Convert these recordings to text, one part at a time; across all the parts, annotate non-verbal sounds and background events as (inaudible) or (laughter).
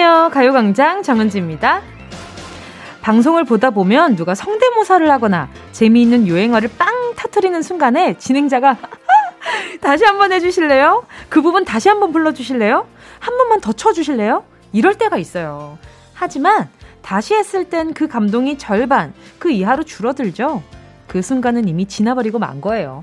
안녕하세요. 가요광장 정은지입니다. 방송을 보다 보면 누가 성대모사를 하거나 재미있는 유행어를 빵 터트리는 순간에 진행자가 (laughs) 다시 한번 해주실래요? 그 부분 다시 한번 불러주실래요? 한 번만 더 쳐주실래요? 이럴 때가 있어요. 하지만 다시 했을 땐 그 감동이 절반, 그 이하로 줄어들죠. 그 순간은 이미 지나버리고 만 거예요.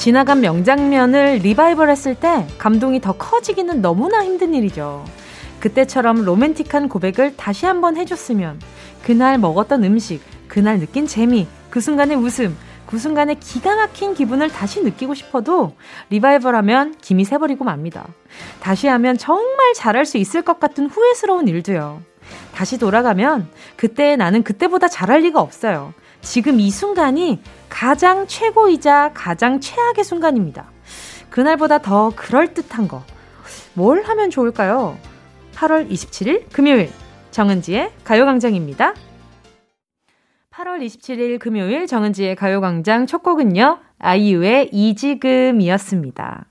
지나간 명장면을 리바이벌 했을 때 감동이 더 커지기는 너무나 힘든 일이죠. 그때처럼 로맨틱한 고백을 다시 한번 해줬으면 그날 먹었던 음식, 그날 느낀 재미, 그 순간의 웃음, 그 순간의 기가 막힌 기분을 다시 느끼고 싶어도 리바이벌 하면 김이 새버리고 맙니다. 다시 하면 정말 잘할 수 있을 것 같은 후회스러운 일도요. 다시 돌아가면 그때 나는 그때보다 잘할 리가 없어요. 지금 이 순간이 가장 최고이자 가장 최악의 순간입니다. 그날보다 더 그럴듯한 거. 뭘 하면 좋을까요? 8월 27일 금요일 정은지의 가요광장입니다. 8월 27일 금요일 정은지의 가요광장 첫 곡은요. 아이유의 이지금이었습니다.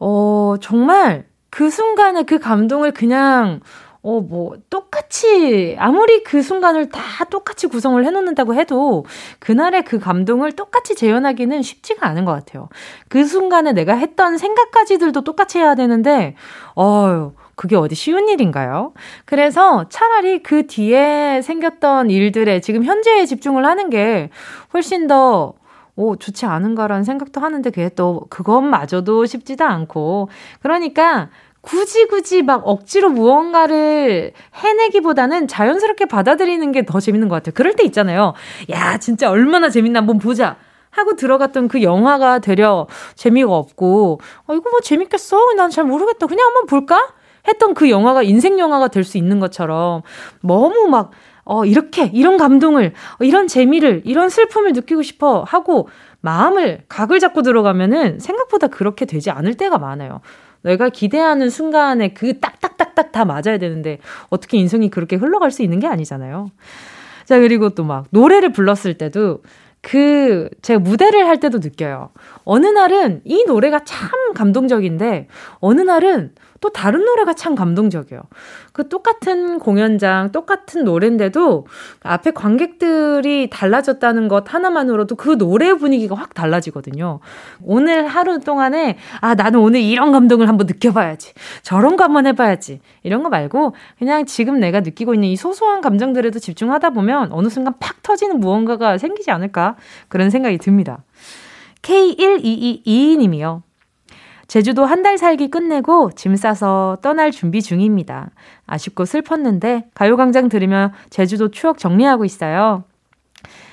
어, 정말 그 순간에 그 감동을 그냥 어, 뭐, 똑같이, 아무리 그 순간을 다 똑같이 구성을 해놓는다고 해도, 그날의 그 감동을 똑같이 재현하기는 쉽지가 않은 것 같아요. 그 순간에 내가 했던 생각까지들도 똑같이 해야 되는데, 어유 그게 어디 쉬운 일인가요? 그래서 차라리 그 뒤에 생겼던 일들에 지금 현재에 집중을 하는 게 훨씬 더 오, 좋지 않은가라는 생각도 하는데 그게 또 그것마저도 쉽지도 않고. 그러니까 굳이 굳이 막 억지로 무언가를 해내기보다는 자연스럽게 받아들이는 게 더 재밌는 것 같아요. 그럴 때 있잖아요. 야, 진짜 얼마나 재밌나 한번 보자. 하고 들어갔던 그 영화가 되려 재미가 없고, 어, 이거 뭐 재밌겠어? 난 잘 모르겠다. 그냥 한번 볼까? 했던 그 영화가 인생 영화가 될 수 있는 것처럼 너무 막, 어, 이렇게, 이런 감동을, 어, 이런 재미를, 이런 슬픔을 느끼고 싶어 하고 마음을 각을 잡고 들어가면은 생각보다 그렇게 되지 않을 때가 많아요. 내가 기대하는 순간에 그 딱딱딱딱 다 맞아야 되는데 어떻게 인생이 그렇게 흘러갈 수 있는 게 아니잖아요. 자, 그리고 또 막 노래를 불렀을 때도 그 제가 무대를 할 때도 느껴요. 어느 날은 이 노래가 참 감동적인데 어느 날은 또 다른 노래가 참 감동적이에요. 그 똑같은 공연장, 똑같은 노래인데도 앞에 관객들이 달라졌다는 것 하나만으로도 그 노래 분위기가 확 달라지거든요. 오늘 하루 동안에, 아, 나는 오늘 이런 감동을 한번 느껴봐야지. 저런 거 한번 해봐야지. 이런 거 말고 그냥 지금 내가 느끼고 있는 이 소소한 감정들에도 집중하다 보면 어느 순간 팍 터지는 무언가가 생기지 않을까. 그런 생각이 듭니다. K1222님이요. 제주도 한 달 살기 끝내고 짐 싸서 떠날 준비 중입니다. 아쉽고 슬펐는데 가요광장 들으며 제주도 추억 정리하고 있어요.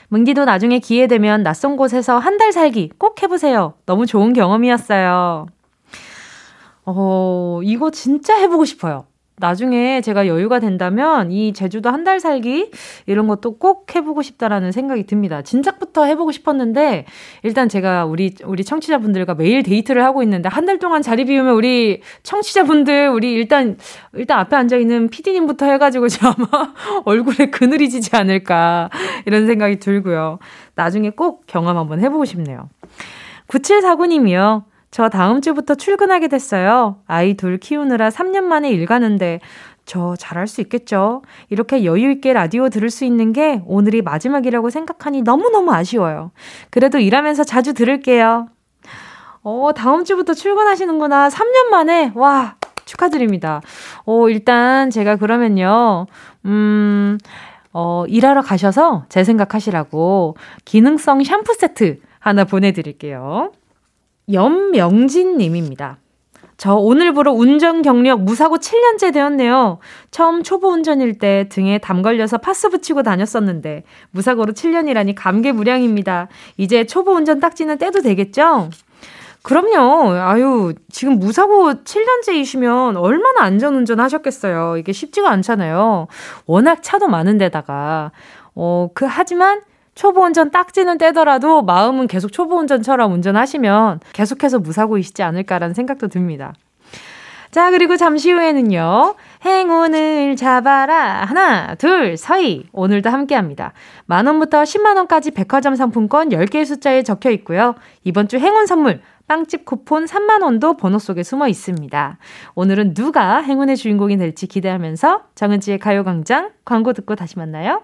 뭉디도 나중에 기회 되면 낯선 곳에서 한 달 살기 꼭 해보세요. 너무 좋은 경험이었어요. 어, 이거 진짜 해보고 싶어요. 나중에 제가 여유가 된다면 이 제주도 한 달 살기 이런 것도 꼭 해보고 싶다라는 생각이 듭니다. 진작부터 해보고 싶었는데 일단 제가 우리 우리 청취자분들과 매일 데이트를 하고 있는데 한 달 동안 자리 비우면 우리 청취자분들 우리 일단 일단 앞에 앉아 있는 피디님부터 해가지고 저 아마 (laughs) 얼굴에 그늘이 지지 않을까 이런 생각이 들고요. 나중에 꼭 경험 한번 해보고 싶네요. 9749님이요. 저 다음 주부터 출근하게 됐어요. 아이 둘 키우느라 3년 만에 일 가는데 저 잘할 수 있겠죠? 이렇게 여유있게 라디오 들을 수 있는 게 오늘이 마지막이라고 생각하니 너무너무 아쉬워요. 그래도 일하면서 자주 들을게요. 어, 다음 주부터 출근하시는구나. 3년 만에. 와, 축하드립니다. 어, 일단 제가 그러면요. 음, 어, 일하러 가셔서 제 생각하시라고 기능성 샴푸 세트 하나 보내드릴게요. 염명진 님입니다. 저 오늘부로 운전 경력 무사고 7년째 되었네요. 처음 초보 운전일 때 등에 담 걸려서 파스 붙이고 다녔었는데 무사고로 7년이라니 감개무량입니다. 이제 초보 운전 딱지는 떼도 되겠죠? 그럼요. 아유, 지금 무사고 7년째이시면 얼마나 안전운전 하셨겠어요. 이게 쉽지가 않잖아요. 워낙 차도 많은데다가. 어, 그, 하지만 초보 운전 딱지는 떼더라도 마음은 계속 초보 운전처럼 운전하시면 계속해서 무사고이시지 않을까라는 생각도 듭니다. 자, 그리고 잠시 후에는요. 행운을 잡아라. 하나, 둘, 서희. 오늘도 함께 합니다. 만원부터 10만원까지 백화점 상품권 10개의 숫자에 적혀 있고요. 이번 주 행운 선물, 빵집 쿠폰 3만원도 번호 속에 숨어 있습니다. 오늘은 누가 행운의 주인공이 될지 기대하면서 정은지의 가요광장 광고 듣고 다시 만나요.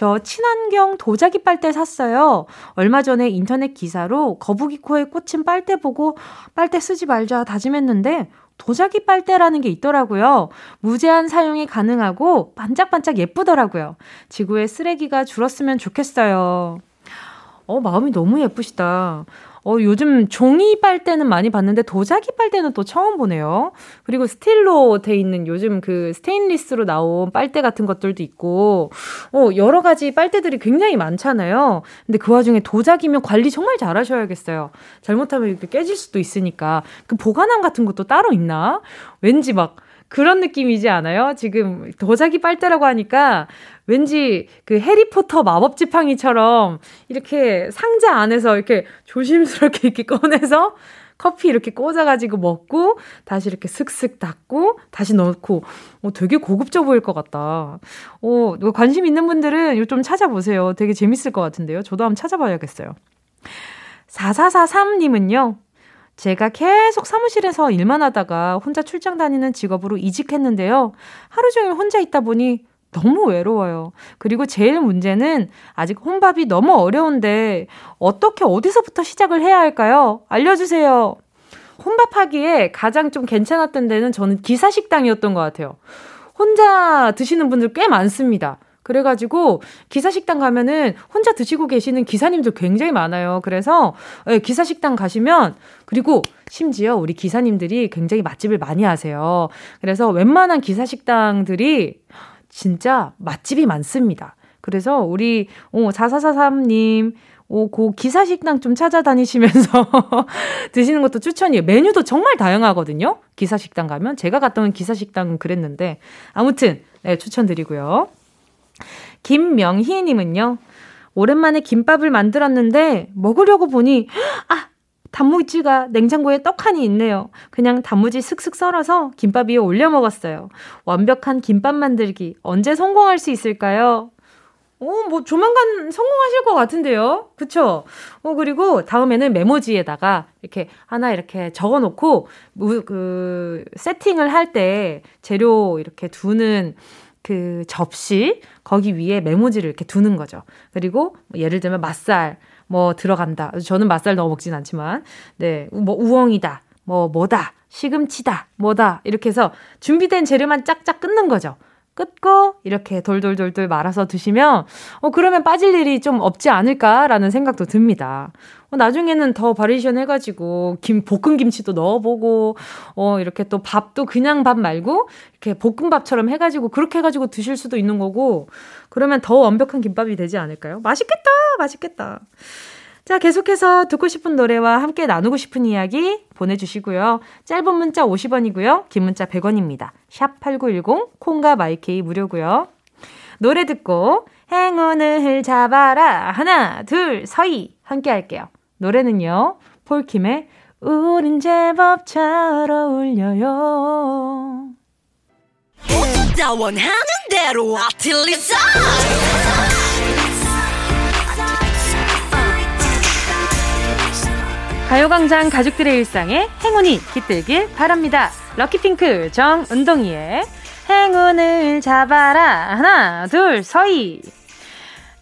저 친환경 도자기 빨대 샀어요. 얼마 전에 인터넷 기사로 거북이 코에 꽂힌 빨대 보고 빨대 쓰지 말자 다짐했는데 도자기 빨대라는 게 있더라고요. 무제한 사용이 가능하고 반짝반짝 예쁘더라고요. 지구의 쓰레기가 줄었으면 좋겠어요. 어, 마음이 너무 예쁘시다. 어, 요즘 종이 빨대는 많이 봤는데 도자기 빨대는 또 처음 보네요. 그리고 스틸로 돼 있는 요즘 그 스테인리스로 나온 빨대 같은 것들도 있고, 어, 여러 가지 빨대들이 굉장히 많잖아요. 근데 그 와중에 도자기면 관리 정말 잘 하셔야겠어요. 잘못하면 이렇게 깨질 수도 있으니까. 그 보관함 같은 것도 따로 있나? 왠지 막, 그런 느낌이지 않아요? 지금 도자기 빨대라고 하니까 왠지 그 해리포터 마법 지팡이처럼 이렇게 상자 안에서 이렇게 조심스럽게 이렇게 꺼내서 커피 이렇게 꽂아가지고 먹고 다시 이렇게 슥슥 닫고 다시 넣고 어, 되게 고급져 보일 것 같다. 어, 관심 있는 분들은 이거 좀 찾아보세요. 되게 재밌을 것 같은데요. 저도 한번 찾아봐야겠어요. 4443님은요. 제가 계속 사무실에서 일만 하다가 혼자 출장 다니는 직업으로 이직했는데요. 하루 종일 혼자 있다 보니 너무 외로워요. 그리고 제일 문제는 아직 혼밥이 너무 어려운데 어떻게 어디서부터 시작을 해야 할까요? 알려주세요. 혼밥하기에 가장 좀 괜찮았던 데는 저는 기사식당이었던 것 같아요. 혼자 드시는 분들 꽤 많습니다. 그래가지고 기사식당 가면은 혼자 드시고 계시는 기사님들 굉장히 많아요. 그래서 예, 기사식당 가시면 그리고 심지어 우리 기사님들이 굉장히 맛집을 많이 하세요. 그래서 웬만한 기사식당들이 진짜 맛집이 많습니다. 그래서 우리 어, 4443님 오, 고 기사식당 좀 찾아다니시면서 (laughs) 드시는 것도 추천이에요. 메뉴도 정말 다양하거든요. 기사식당 가면. 제가 갔던 기사식당은 그랬는데. 아무튼, 네, 추천드리고요. 김명희님은요, 오랜만에 김밥을 만들었는데, 먹으려고 보니, 아! 단무지가 냉장고에 떡하니 있네요. 그냥 단무지 슥슥 썰어서 김밥 위에 올려 먹었어요. 완벽한 김밥 만들기 언제 성공할 수 있을까요? 어, 뭐 조만간 성공하실 것 같은데요. 그쵸? 어, 그리고 다음에는 메모지에다가 이렇게 하나 이렇게 적어 놓고, 그, 세팅을 할 때 재료 이렇게 두는 그 접시 거기 위에 메모지를 이렇게 두는 거죠. 그리고 뭐 예를 들면 맛살 뭐 들어간다. 저는 맛살 넣어 먹진 않지만 네, 뭐 우엉이다. 뭐 뭐다. 시금치다. 뭐다. 이렇게 해서 준비된 재료만 짝짝 끊는 거죠. 끊고 이렇게 돌돌돌돌 말아서 드시면 어 그러면 빠질 일이 좀 없지 않을까라는 생각도 듭니다. 어, 나중에는 더 바리에이션 해가지고 김 볶은 김치도 넣어보고 어 이렇게 또 밥도 그냥 밥 말고 이렇게 볶음밥처럼 해가지고 그렇게 해가지고 드실 수도 있는 거고 그러면 더 완벽한 김밥이 되지 않을까요? 맛있겠다, 맛있겠다. 자, 계속해서 듣고 싶은 노래와 함께 나누고 싶은 이야기 보내주시고요. 짧은 문자 50원이고요. 긴 문자 100원입니다. 샵 8910, 콩과 마이케이 무료고요. 노래 듣고 행운을 잡아라. 하나, 둘, 서희. 함께 할게요. 노래는요. 폴킴의 우린 제법 잘 어울려요. 원하는 대로 아틀리사 가요광장 가족들의 일상에 행운이 깃들길 바랍니다. 럭키핑크 정은동이의 행운을 잡아라. 하나, 둘, 서희.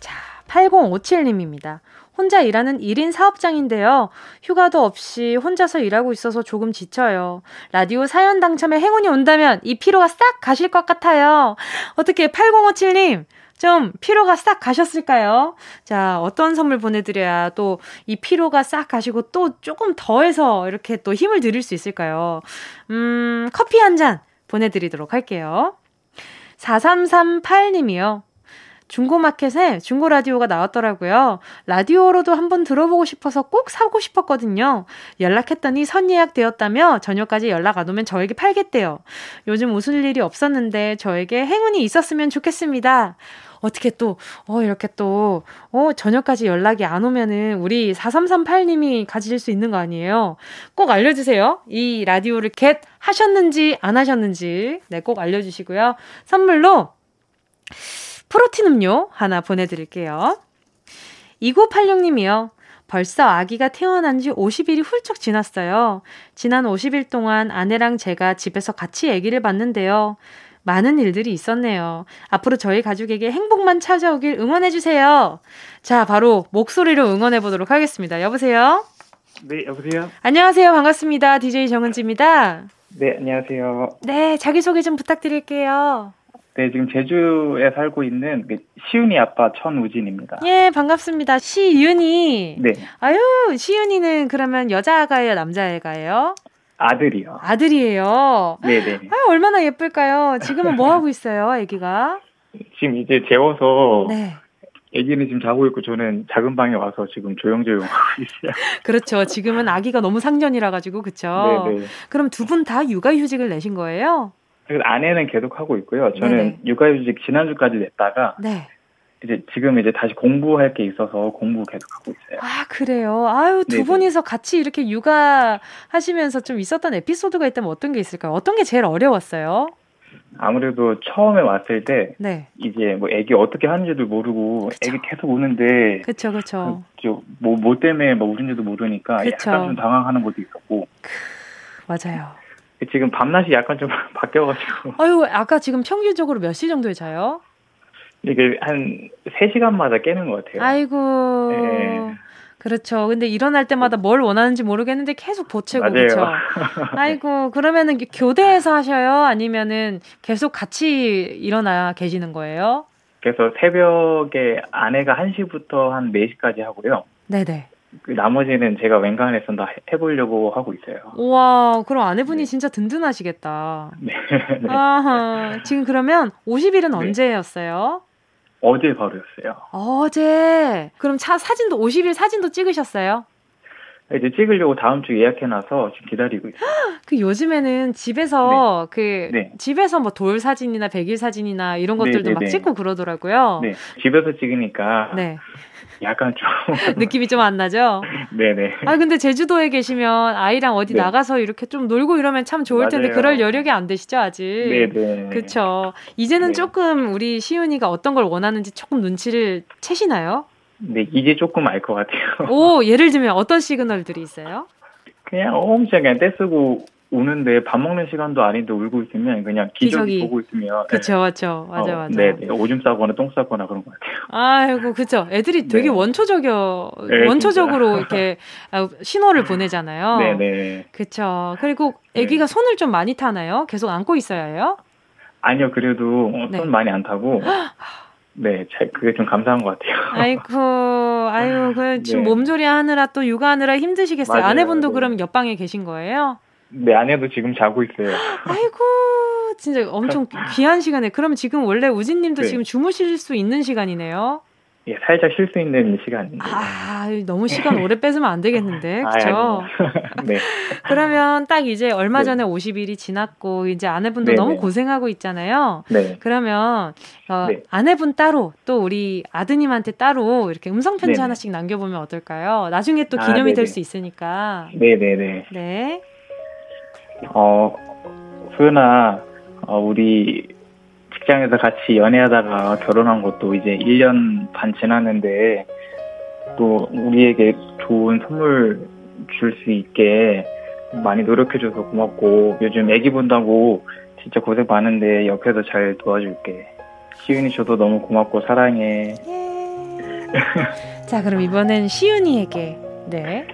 자, 8057님입니다. 혼자 일하는 1인 사업장인데요. 휴가도 없이 혼자서 일하고 있어서 조금 지쳐요. 라디오 사연 당첨에 행운이 온다면 이 피로가 싹 가실 것 같아요. 어떻게 8057님, 좀 피로가 싹 가셨을까요? 자, 어떤 선물 보내드려야 또 이 피로가 싹 가시고 또 조금 더해서 이렇게 또 힘을 드릴 수 있을까요? 음, 커피 한 잔 보내드리도록 할게요. 4338님이요. 중고마켓에 중고 라디오가 나왔더라고요. 라디오로도 한번 들어보고 싶어서 꼭 사고 싶었거든요. 연락했더니 선예약 되었다며 저녁까지 연락 안 오면 저에게 팔겠대요. 요즘 웃을 일이 없었는데 저에게 행운이 있었으면 좋겠습니다. 어떻게 또, 어, 이렇게 또, 어, 저녁까지 연락이 안 오면은 우리 4338님이 가질 수 있는 거 아니에요? 꼭 알려주세요. 이 라디오를 겟 하셨는지 안 하셨는지. 네, 꼭 알려주시고요. 선물로 프로틴 음료 하나 보내드릴게요. 2986님이요. 벌써 아기가 태어난 지 50일이 훌쩍 지났어요. 지난 50일 동안 아내랑 제가 집에서 같이 아기를 봤는데요. 많은 일들이 있었네요. 앞으로 저희 가족에게 행복만 찾아오길 응원해주세요. 자, 바로 목소리로 응원해보도록 하겠습니다. 여보세요? 네, 여보세요? 안녕하세요. 반갑습니다. DJ 정은지입니다. 네, 안녕하세요. 네, 자기소개 좀 부탁드릴게요. 네, 지금 제주에 살고 있는 그 시윤이 아빠 천우진입니다. 예, 반갑습니다. 시윤이. 네. 아유, 시윤이는 그러면 여자가요, 남자애가요? 아들이요. 아들이에요. 네네. 아 얼마나 예쁠까요? 지금은 뭐 하고 있어요, 아기가? 지금 이제 재워서 네. 아기는 지금 자고 있고 저는 작은 방에 와서 지금 조용조용 하고 있어요. (laughs) 그렇죠. 지금은 아기가 너무 상전이라 가지고 그렇죠. 네네. 그럼 두 분 다 육아휴직을 내신 거예요? 아내는 계속 하고 있고요. 저는 네네. 육아휴직 지난주까지 냈다가 네. 이제 지금 이제 다시 공부할 게 있어서 공부 계속 하고 있어요. 아 그래요. 아유 두 네네. 분이서 같이 이렇게 육아 하시면서 좀 있었던 에피소드가 있다면 어떤 게 있을까요? 어떤 게 제일 어려웠어요? 아무래도 처음에 왔을 때 네. 이제 뭐 애기 어떻게 하는지도 모르고 그쵸. 애기 계속 우는데 그렇죠, 그렇죠. 뭐뭐 뭐 때문에 뭐 우는지도 모르니까 그쵸. 약간 좀 당황하는 것도 있었고 맞아요. 지금 밤낮이 약간 좀 (laughs) 바뀌어가지고 아유 아까 지금 평균적으로 몇 시 정도에 자요? 이게 한 3시간마다 깨는 것 같아요. 아이고. 네. 그렇죠. 근데 일어날 때마다 뭘 원하는지 모르겠는데 계속 보채고 맞아요. 그렇죠. (laughs) 아이고 그러면은 교대에서 하셔요? 아니면은 계속 같이 일어나 계시는 거예요? 그래서 새벽에 아내가 1시부터 한 4시까지 하고요. 네네. 그 나머지는 제가 웬간해서 다 해- 해보려고 하고 있어요. 우와, 그럼 아내분이 네. 진짜 든든하시겠다. 네. (laughs) 네. 아하, 지금 그러면 50일은 네. 언제였어요? 어제 바로였어요. 어제. 그럼 차 사진도 50일 사진도 찍으셨어요? 이제 찍으려고 다음 주 예약해놔서 지금 기다리고 있어요. 그 요즘에는 집에서 그 네. 집에서 뭐 돌 사진이나 백일 사진이나 이런 것들도 네, 막 네, 네. 찍고 그러더라고요. 네. 집에서 찍으니까 네. 약간 좀 (laughs) 느낌이 좀 안 나죠? 네네. 아 근데 제주도에 계시면 아이랑 어디 네. 나가서 이렇게 좀 놀고 이러면 참 좋을 텐데 맞아요. 그럴 여력이 안 되시죠 아직? 네네. 그쵸. 이제는 네. 조금 우리 시윤이가 어떤 걸 원하는지 조금 눈치를 채시나요? 네, 이제 조금 알 것 같아요. 오, 예를 들면 어떤 시그널들이 있어요? 그냥 엄청 그냥 떼쓰고 우는데 밥 먹는 시간도 아닌데 울고 있으면 그냥 기저귀 기저귀. 보고 있으면 그쵸, 그쵸. 네. 맞아, 어, 맞아. 네, 네. 오줌 싸거나 똥 싸거나 그런 것 같아요. 아이고, 그쵸. 애들이 (laughs) 되게 네. 원초적이어, 네, 원초적으로. 이렇게 아, 신호를 보내잖아요. 네, 네. 그쵸. 그리고 아기가 손을 좀 많이 타나요? 계속 안고 있어야 해요? 아니요, 그래도 어, 네. 손 많이 안 타고 (gasps) 네, 잘 그게 좀 감사한 것 같아요. 아이고, 아유, 그 (laughs) 지금 네. 몸조리 하느라 또 육아하느라 힘드시겠어요. 맞아요, 아내분도 네. 그럼 옆방에 계신 거예요? 네, 아내도 지금 자고 있어요. 아이고, 진짜 엄청 귀한 시간에. 그러면 지금 원래 우진님도 네. 지금 주무실 수 있는 시간이네요? 예, 살짝 쉴 수 있는 시간인데. 아, 너무 시간 오래 뺏으면 안 되겠는데, 아? 아니요. (laughs) 네, 그러면 딱 이제 얼마 네. 전에 50일이 지났고, 이제 아내분도 네, 너무 네. 고생하고 있잖아요. 네, 그러면 어, 네. 아내분 따로 또 우리 아드님한테 따로 이렇게 음성 편지. 하나씩 남겨 보면 어떨까요? 나중에 또 아, 기념이 될 네네. 수 있으니까. 네, 네, 네. 네. 어, 소연아, 어, 우리 직장에서 같이 연애하다가 결혼한 것도 이제 1년 반 지났는데, 또 우리에게 좋은 선물 줄 수 있게 많이 노력해줘서 고맙고, 요즘 애기 본다고 진짜 고생 많은데 옆에서 잘 도와줄게. 시윤이 줘도 너무 고맙고 사랑해. 예. 자, 그럼 이번엔 시윤이에게. 네.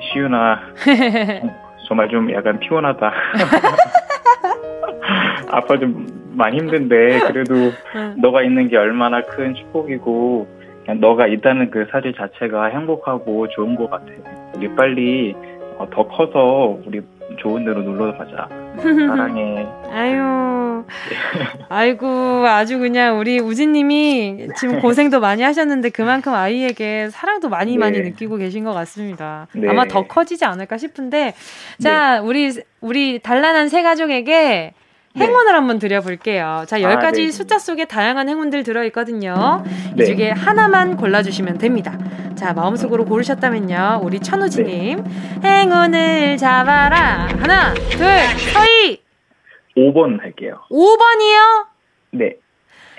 시윤아, (laughs) 정말 좀 약간 피곤하다. (laughs) 아빠 좀 많이 힘든데 그래도 응. 너가 있는 게 얼마나 큰 축복이고 그냥 너가 있다는 그 사실 자체가 행복하고 좋은 것 같아. 우리 빨리 어, 더 커서 우리 좋은 데로 놀러 가자. (laughs) 사랑해. 아유, 아이고, 아주 그냥 우리 우진님이 지금 고생도 많이 하셨는데 그만큼 아이에게 사랑도 많이 네. 많이 느끼고 계신 것 같습니다. 네. 아마 더 커지지 않을까 싶은데, 자, 네. 우리, 우리 단란한 새 가족에게 네. 행운을 네. 한번 드려볼게요. 자, 10가지 아, 네. 숫자 속에 다양한 행운들 들어있거든요. 네. 이 중에 하나만 골라주시면 됩니다. 자, 마음속으로 고르셨다면요. 우리 천우지님. 네. 행운을 잡아라. 하나, 둘, 서희! 5번 할게요. 5번이요? 네.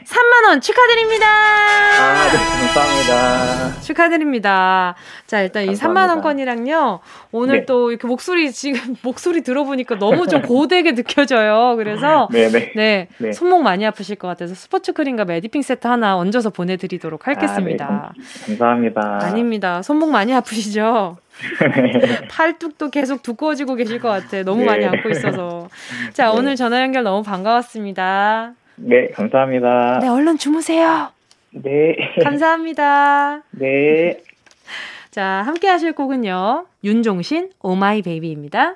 3만원 축하드립니다. 아, 네, 감사합니다. 축하드립니다. 자, 일단 감사합니다. 이 3만원권이랑요, 오늘 네. 또 이렇게 목소리, 지금 (laughs) 목소리 들어보니까 너무 좀 고되게 느껴져요. 그래서, 네네. (laughs) 네, 네. 손목 많이 아프실 것 같아서 스포츠 크림과 메디핑 세트 하나 얹어서 보내드리도록 하겠습니다. 아, 네. 감사합니다. 아닙니다. 손목 많이 아프시죠? (laughs) 팔뚝도 계속 두꺼워지고 계실 것 같아. 너무 네. 많이 안고 있어서. 자, 네. 오늘 전화 연결 너무 반가웠습니다. 네, 감사합니다. 네, 얼른 주무세요. 네. 감사합니다. (laughs) 네. (laughs) 자, 함께 하실 곡은요. 윤종신, 오마이 베이비입니다.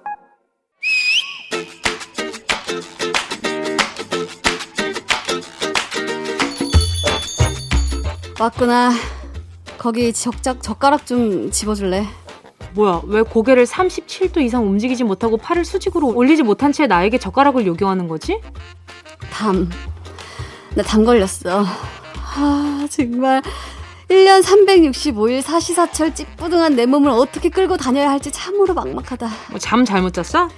왔구나. 거기 적적 젓가락 좀 집어줄래? 뭐야, 왜 고개를 37도 이상 움직이지 못하고 팔을 수직으로 올리지 못한 채 나에게 젓가락을 요구하는 거지? 담. 나 담 걸렸어. 아, 정말. 1년 365일 사시사철 찌뿌둥한 내 몸을 어떻게 끌고 다녀야 할지 참으로 막막하다. 뭐 잠 잘못 잤어?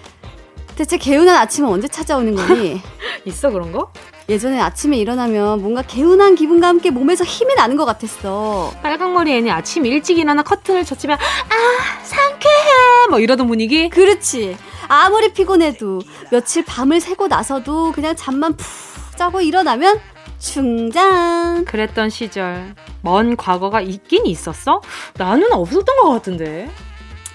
대체 개운한 아침은 언제 찾아오는 거니? (laughs) 있어 그런 거? 예전에 아침에 일어나면 뭔가 개운한 기분과 함께 몸에서 힘이 나는 것 같았어. 빨강머리 애니 아침 일찍 일어나 커튼을 젖히면 아 상쾌해 뭐 이러던 분위기? 그렇지. 아무리 피곤해도 며칠 밤을 새고 나서도 그냥 잠만 푹 자고 일어나면 충장. 그랬던 시절 먼 과거가 있긴 있었어? 나는 없었던 것 같은데.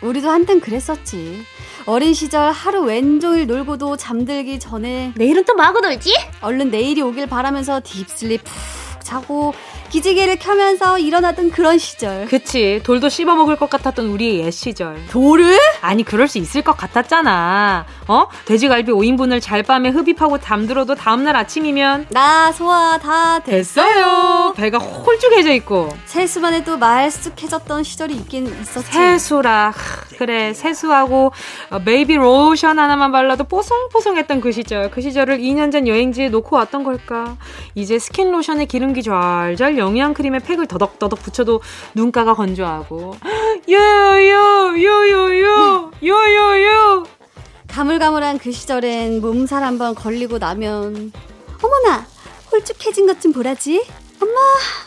우리도 한땐 그랬었지. 어린 시절 하루 왼종일 놀고도 잠들기 전에 내일은 또 뭐하고 놀지? 얼른 내일이 오길 바라면서 딥슬립 푹 자고 기지개를 켜면서 일어나던 그런 시절. 그치. 돌도 씹어 먹을 것 같았던 우리의 옛 시절. 돌을? 아니, 그럴 수 있을 것 같았잖아. 어? 돼지갈비 5인분을 잘밤에 흡입하고 잠들어도 다음날 아침이면. 나 소화 다 됐어요. 됐어요. 배가 홀쭉해져 있고. 세수만 해도 말쑥해졌던 시절이 있긴 있었지. 세수라. 그래, 세수하고 어, 베이비 로션 하나만 발라도 뽀송뽀송했던 그 시절. 그 시절을 2년 전 여행지에 놓고 왔던 걸까? 이제 스킨 로션에 기름기 잘 영양 크림에 팩을 더덕더덕 붙여도 눈가가 건조하고. 요요요 요요요 요요요 가물가물한 그 시절엔 몸살 한번 걸리고 나면 어머나 홀쭉해진 것 좀 보라지? 엄마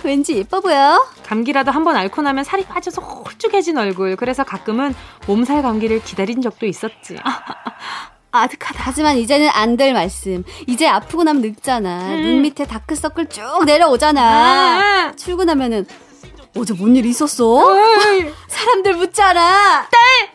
왠지 예뻐 보여? 감기라도 한번 앓고 나면 살이 빠져서 홀쭉해진 얼굴. 그래서 가끔은 몸살 감기를 기다린 적도 있었지 (laughs) 아득하다. 하지만 이제는 안 될 말씀. 이제 아프고 나면 늙잖아. 음. 눈 밑에 다크서클 쭉 내려오잖아. 아. 출근하면은 어제 뭔 일 있었어? (laughs) 사람들 묻잖아. 네.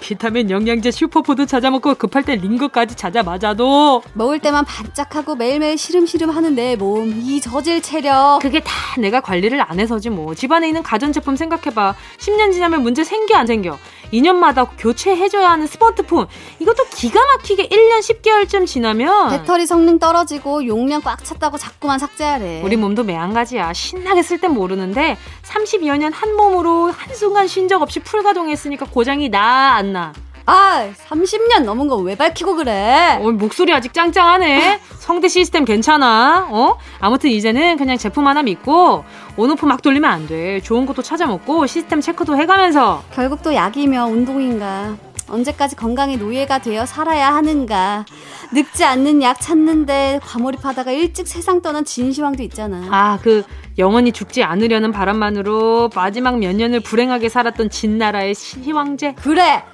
비타민 영양제 슈퍼푸드 찾아 먹고 급할 땐 링거까지 찾아 맞아도 먹을 때만 반짝하고 매일매일 시름시름 하는 내 몸, 이 저질 체력. 그게 다 내가 관리를 안 해서지 뭐. 집안에 있는 가전제품 생각해봐. 10년 지나면 문제 생겨 안 생겨? 2년마다 교체해줘야 하는 스마트폰 이것도 기가 막히게 1년 10개월쯤 지나면 배터리 성능 떨어지고 용량 꽉 찼다고 자꾸만 삭제하래 우리 몸도 매한가지야. 신나게 쓸 땐 모르는데 30여 년 한 몸으로 한순간 쉰 적 없이 풀가동했으니까 고장이 나 안 나? 아, 30년 넘은 거왜 밝히고 그래? 어, 목소리 아직 짱짱하네. (laughs) 성대 시스템 괜찮아. 어? 아무튼 이제는 그냥 제품 하나 믿고 온오프 막 돌리면 안 돼. 좋은 것도 찾아 먹고 시스템 체크도 해가면서. 결국 또 약이며 운동인가. 언제까지 건강의 노예가 되어 살아야 하는가. 늙지 않는 약 찾는데 과몰입하다가 일찍 세상 떠난 진시황도 있잖아. 아, 그 영원히 죽지 않으려는 바람만으로 마지막 몇 년을 불행하게 살았던 진나라의 시황제. 그래.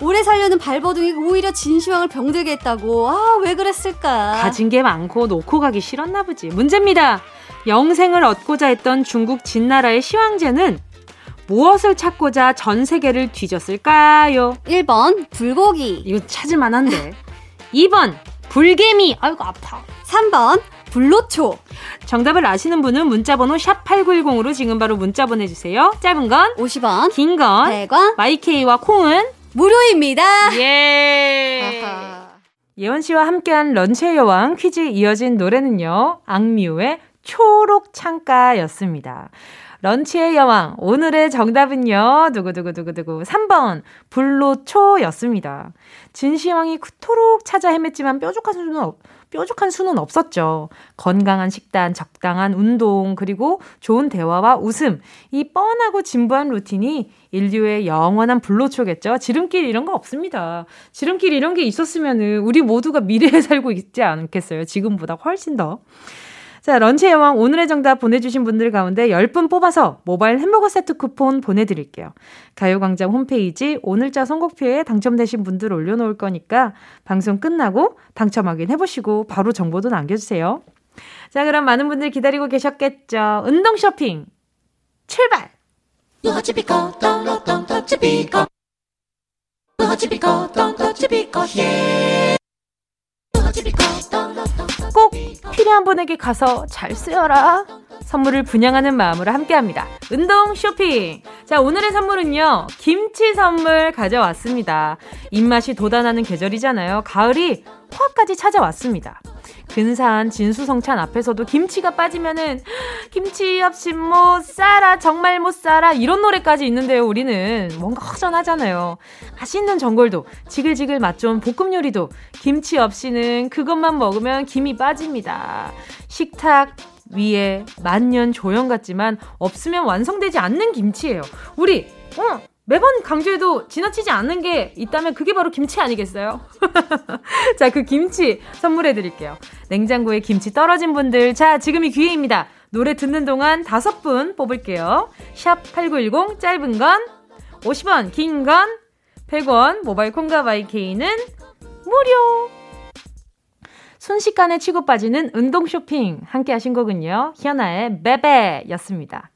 오래 살려는 발버둥이 오히려 진시황을 병들게 했다고. 아, 왜 그랬을까? 가진 게 많고 놓고 가기 싫었나 보지. 문제입니다. 영생을 얻고자 했던 중국 진나라의 시황제는 무엇을 찾고자 전 세계를 뒤졌을까요? 1번 불고기. 이거 찾을 만 한데. 2번 불개미. 아이고 아파. 3번 불로초. 정답을 아시는 분은 문자번호 샵8910으로 지금 바로 문자 보내주세요. 짧은 건 50원, 긴 건 100원, 마이케이와 콩은 무료입니다. 예. 예원 씨와 함께한 런치의 여왕 퀴즈 이어진 노래는요. 악뮤의 초록 창가였습니다. 런치의 여왕 오늘의 정답은요. 두구두구두구두구 3번 불로초였습니다. 진시황이 그토록 찾아 헤맸지만 뾰족한 수는 없, 뾰족한 수는 없었죠. 건강한 식단, 적당한 운동, 그리고 좋은 대화와 웃음. 이 뻔하고 진부한 루틴이 인류의 영원한 불로초겠죠. 지름길 이런 거 없습니다. 지름길 이런 게 있었으면은 우리 모두가 미래에 (laughs) 살고 있지 않겠어요. 지금보다 훨씬 더. 자, 런치의 여왕 오늘의 정답 보내주신 분들 가운데 10분 뽑아서 모바일 햄버거 세트 쿠폰 보내드릴게요. 가요광장 홈페이지 오늘자 선곡표에 당첨되신 분들 올려놓을 거니까 방송 끝나고 당첨 확인해보시고 바로 정보도 남겨주세요. 자, 그럼 많은 분들 기다리고 계셨겠죠. 운동 쇼핑 출발! 꼭 필요한 분에게 가서 잘 쓰여라. 선물을 분양하는 마음으로 함께 합니다. 운동 쇼핑. 자, 오늘의 선물은요, 김치 선물 가져왔습니다. 입맛이 돋아나는 계절이잖아요. 가을이 화까지 찾아왔습니다. 근사한 진수성찬 앞에서도 김치가 빠지면은 김치 없이 못 살아 정말 못 살아 이런 노래까지 있는데요 우리는. 뭔가 허전하잖아요. 맛있는 전골도 지글지글 맛 좋은 볶음 요리도 김치 없이는 그것만 먹으면 김이 빠집니다. 식탁 위에 만년 조형 같지만 없으면 완성되지 않는 김치예요. 우리 어 매번 강조해도 지나치지 않는 게 있다면 그게 바로 김치 아니겠어요? (laughs) 자, 그 김치 선물해 드릴게요. 냉장고에 김치 떨어진 분들, 자, 지금이 기회입니다. 노래 듣는 동안 다섯 분 뽑을게요. 샵 8910, 짧은 건 50원, 긴 건 100원, 모바일 콩과 바이케이는 무료! 순식간에 치고 빠지는 운동 쇼핑 함께 하신 거군요. 현아의 베베였습니다.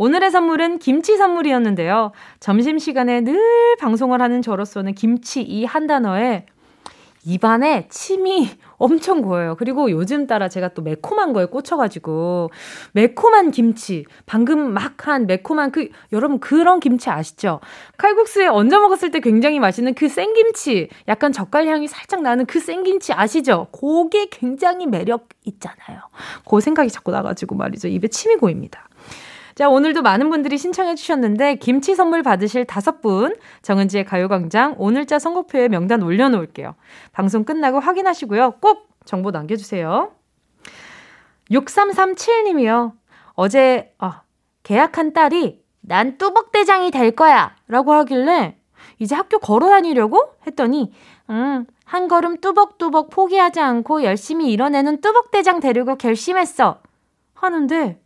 오늘의 선물은 김치 선물이었는데요. 점심시간에 늘 방송을 하는 저로서는 김치 이 한 단어에 입안에 침이 (laughs) 엄청 고여요. 그리고 요즘 따라 제가 또 매콤한 거에 꽂혀가지고, 매콤한 김치, 방금 막 한 매콤한 그, 여러분 그런 김치 아시죠? 칼국수에 얹어 먹었을 때 굉장히 맛있는 그 생김치, 약간 젓갈 향이 살짝 나는 그 생김치 아시죠? 그게 굉장히 매력 있잖아요. 그 생각이 자꾸 나가지고 말이죠. 입에 침이 고입니다. 자, 오늘도 많은 분들이 신청해 주셨는데 김치 선물 받으실 다섯 분 정은지의 가요광장 오늘자 선곡표에 명단 올려놓을게요. 방송 끝나고 확인하시고요. 꼭 정보 남겨주세요. 6337님이요. 어제 아, 계약한 딸이 난 뚜벅대장이 될 거야 라고 하길래 이제 학교 걸어 다니려고 했더니 음, 한 걸음 뚜벅뚜벅 포기하지 않고 열심히 이뤄내는 뚜벅대장 되려고 결심했어. 하는데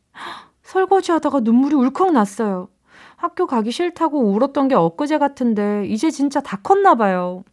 설거지 하다가 눈물이 울컥 났어요. 학교 가기 싫다고 울었던 게 엊그제 같은데 이제 진짜 다 컸나 봐요.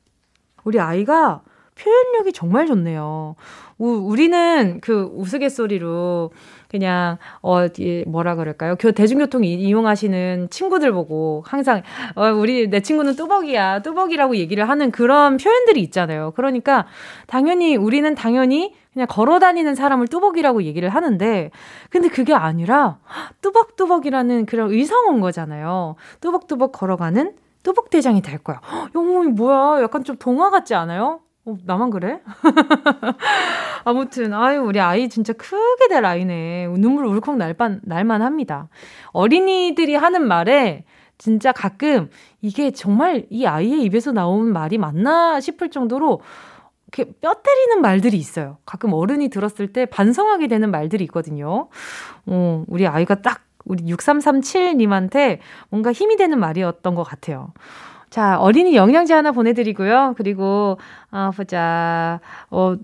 우리 아이가 표현력이 정말 좋네요. 우, 우리는 그 우스갯소리로 그냥 어 뭐라 그럴까요? 교 대중교통 이용하시는 친구들 보고 항상 어 우리 내 친구는 뚜벅이야 뚜벅이라고 얘기를 하는 그런 표현들이 있잖아요. 그러니까 당연히 우리는 당연히 그냥 걸어 다니는 사람을 뚜벅이라고 얘기를 하는데 근데 그게 아니라 뚜벅뚜벅이라는 그런 의성어인 거잖아요. 뚜벅뚜벅 걸어가는 뚜벅대장이 될 거야. (gasps) 영웅이 뭐야? 약간 좀 동화 같지 않아요? 어, 나만 그래? (laughs) 아무튼, 아유, 우리 아이 진짜 크게 될 아이네. 눈물 울컥 날만, 날만 합니다. 어린이들이 하는 말에 진짜 가끔 이게 정말 이 아이의 입에서 나온 말이 맞나 싶을 정도로 뼈 때리는 말들이 있어요. 가끔 어른이 들었을 때 반성하게 되는 말들이 있거든요. 어, 우리 아이가 딱 우리 6337님한테 뭔가 힘이 되는 말이었던 것 같아요. 자, 어린이 영양제 하나 보내드리고요. 그리고, 아, 보자. 어,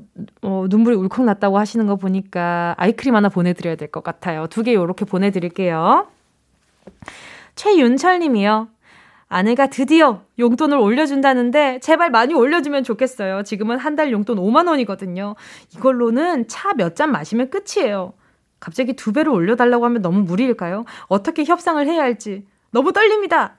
어, 눈물이 울컥 났다고 하시는 거 보니까 아이크림 하나 보내드려야 될 것 같아요. 두 개 요렇게 보내드릴게요. 최윤철 님이요. 아내가 드디어 용돈을 올려준다는데 제발 많이 올려주면 좋겠어요. 지금은 한 달 용돈 5만 원이거든요. 이걸로는 차 몇 잔 마시면 끝이에요. 갑자기 두 배로 올려달라고 하면 너무 무리일까요? 어떻게 협상을 해야 할지 너무 떨립니다.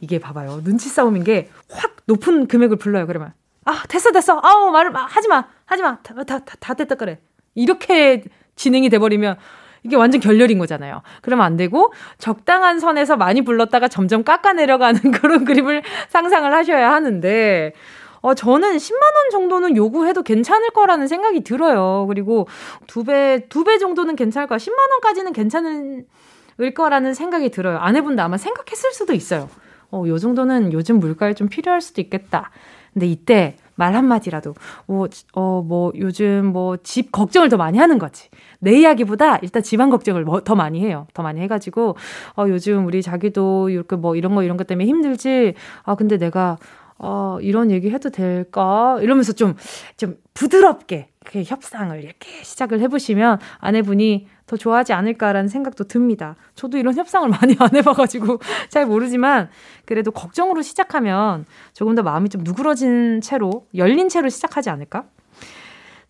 이게 봐봐요. 눈치 싸움인 게 확 높은 금액을 불러요. 그러면 아 됐어 됐어. 아우 말을 하지 마 하지 마. 다 다 다 됐다 그래. 이렇게 진행이 돼버리면 이게 완전 결렬인 거잖아요. 그러면 안 되고 적당한 선에서 많이 불렀다가 점점 깎아 내려가는 (laughs) 그런 그림을 상상을 하셔야 하는데 어, 저는 10만원 정도는 요구해도 괜찮을 거라는 생각이 들어요. 그리고 두 배, 두 배 정도는 괜찮을 거야. 10만원까지는 괜찮을 거라는 생각이 들어요. 아내분도 아마 생각했을 수도 있어요. 어, 요 정도는 요즘 물가에 좀 필요할 수도 있겠다. 근데 이때 말 한마디라도, 뭐, 어, 뭐, 요즘 뭐, 집 걱정을 더 많이 하는 거지. 내 이야기보다 일단 집안 걱정을 뭐, 더 많이 해요. 더 많이 해가지고, 어, 요즘 우리 자기도 이렇게 뭐, 이런 거, 이런 것 때문에 힘들지. 아, 근데 내가, 어, 이런 얘기 해도 될까? 이러면서 좀, 좀 부드럽게 그 협상을 이렇게 시작을 해보시면 아내분이 더 좋아하지 않을까라는 생각도 듭니다. 저도 이런 협상을 (laughs) 많이 안 해봐가지고 (laughs) 잘 모르지만 그래도 걱정으로 시작하면 조금 더 마음이 좀 누그러진 채로, 열린 채로 시작하지 않을까?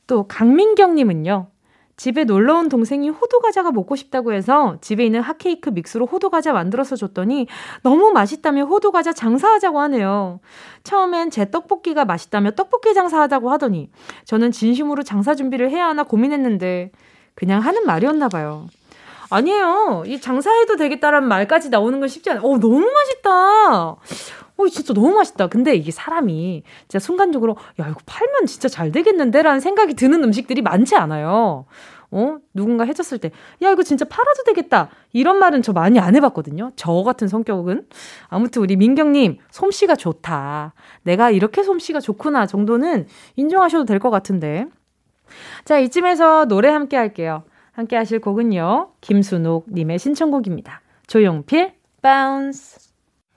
또 강민경님은요. 집에 놀러 온 동생이 호두 과자가 먹고 싶다고 해서 집에 있는 핫케이크 믹스로 호두 과자 만들어서 줬더니 너무 맛있다며 호두 과자 장사하자고 하네요. 처음엔 제 떡볶이가 맛있다며 떡볶이 장사하자고 하더니 저는 진심으로 장사 준비를 해야 하나 고민했는데 그냥 하는 말이었나 봐요. 아니에요. 이 장사해도 되겠다라는 말까지 나오는 건 쉽지 않아요. 어, 너무 맛있다. 어, 진짜 너무 맛있다. 근데 이게 사람이 진짜 순간적으로, 야, 이거 팔면 진짜 잘 되겠는데? 라는 생각이 드는 음식들이 많지 않아요. 어? 누군가 해줬을 때, 야, 이거 진짜 팔아도 되겠다. 이런 말은 저 많이 안 해봤거든요. 저 같은 성격은. 아무튼 우리 민경님, 솜씨가 좋다. 내가 이렇게 솜씨가 좋구나 정도는 인정하셔도 될 것 같은데. 자, 이쯤에서 노래 함께 할게요. 함께 하실 곡은요. 김순옥님의 신청곡입니다. 조용필, 바운스.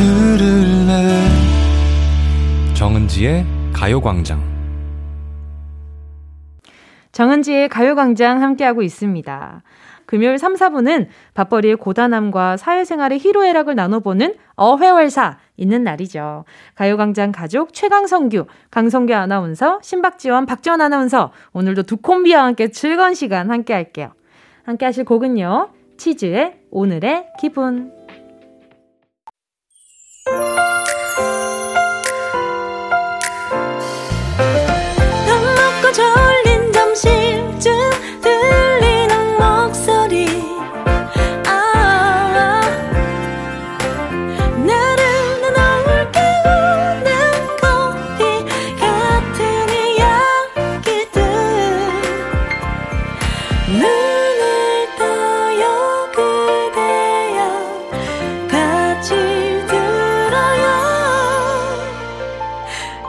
들을래 정은지의 가요광장 정은지의 가요광장 함께하고 있습니다. 금요일 3, 4분은 밥벌이의 고단함과 사회생활의 희로애락을 나눠보는 어회월사 있는 날이죠. 가요광장 가족 최강성규, 강성규 아나운서, 신박지원, 박지원 아나운서 오늘도 두 콤비와 함께 즐거운 시간 함께 할게요. 함께 하실 곡은요. 치즈의 오늘의 기분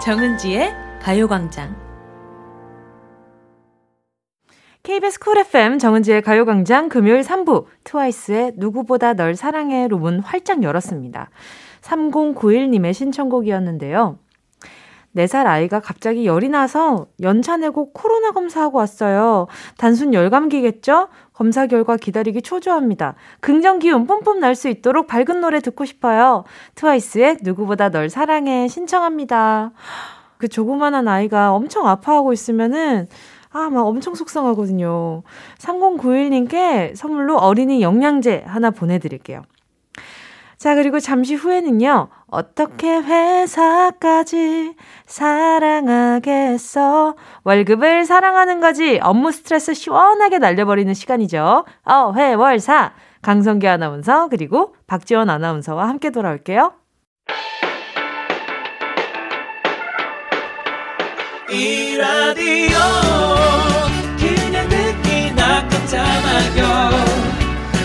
정은지의 가요광장. KBS 쿨 FM 정은지의 가요광장 금요일 3부 트와이스의 누구보다 널 사랑해로 문 활짝 열었습니다. 3091님의 신청곡이었는데요. 4살 아이가 갑자기 열이 나서 연차 내고 코로나 검사하고 왔어요. 단순 열감기겠죠? 검사 결과 기다리기 초조합니다. 긍정 기운 뿜뿜 날 수 있도록 밝은 노래 듣고 싶어요. 트와이스의 누구보다 널 사랑해 신청합니다. 그 조그만한 아이가 엄청 아파하고 있으면은 아, 막 엄청 속상하거든요. 3091님께 선물로 어린이 영양제 하나 보내드릴게요. 자, 그리고 잠시 후에는요, 어떻게 회사까지 사랑하겠어? 월급을 사랑하는 거지. 업무 스트레스 시원하게 날려버리는 시간이죠. 어, 회 월 사. 강성기 아나운서, 그리고 박지원 아나운서와 함께 돌아올게요. 이 라디오 그냥 듣기나 깜짝마요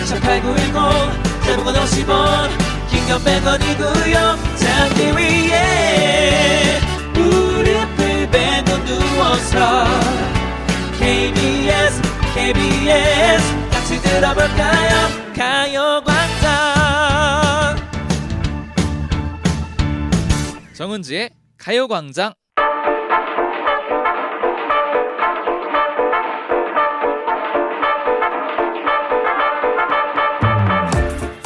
18910 대목원 50원 공연 100원이고요. 장기 위에 무릎을 베고 누워서 KBS KBS 같이 들어볼까요? 가요광장. 정은지의 가요광장.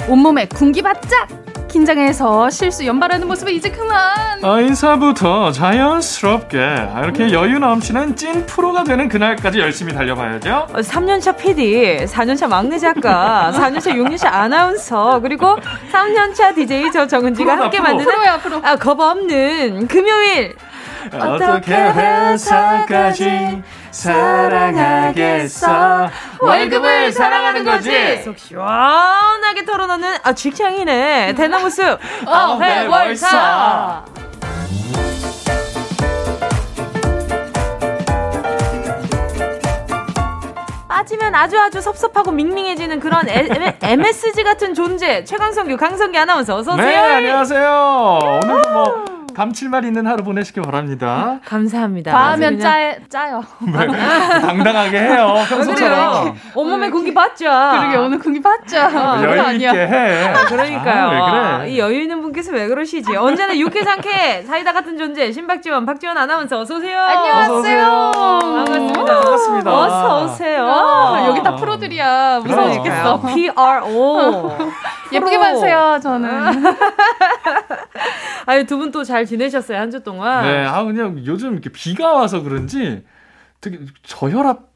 온몸에 군기 바짝! 긴장해서 실수 연발하는 모습은 이제 그만! 아, 인사부터 자연스럽게 이렇게 여유 넘치는 찐 프로가 되는 그날까지 열심히 달려봐야죠. 3년차 PD, 4년차 막내 작가, (laughs) 4년차 6년차 아나운서, 그리고 3년차 DJ 저 정은지가 프로다, 함께 프로. 만드는 프로야, 프로. 아, 겁 없는 금요일. 어떻게 회사까지 사랑하겠어? 월급을 사랑하는 거지. 속 시원하게 털어놓는 아, 직장인의 대나무 숲 어회월사. 빠지면 아주 아주 섭섭하고 밍밍해지는 그런 에- 에- MSG 같은 존재 최강성규 강성기 아나운서 어서 오세요. 네, 안녕하세요. 오늘도 뭐 감칠맛 있는 하루 보내시길 바랍니다. (laughs) 감사합니다. 과하면 짜, 짜요. (laughs) 당당하게 해요. 평소처럼. 온몸에 공기 받죠. 그러게, 오늘 군기 바짝! 아, 여유 아니야. 있게 해. 그러니까요. 아, 왜 그래? 이 여유 있는 분께서 왜 그러시지? 언제나 유쾌 상쾌 사이다 같은 존재 신박지원 박지원 아나운서 어서 오세요. 안녕하세요. 반갑습니다. 반갑습니다. 어서 오세요. 아, 여기 다 프로들이야. 무서워. 죽겠어. PRO. (laughs) 예쁘게 봐주세요, 저는. (laughs) 아유 두 분 또 잘 지내셨어요 한 주 동안. 네, 아 그냥 요즘 이렇게 비가 와서 그런지 되게 저혈압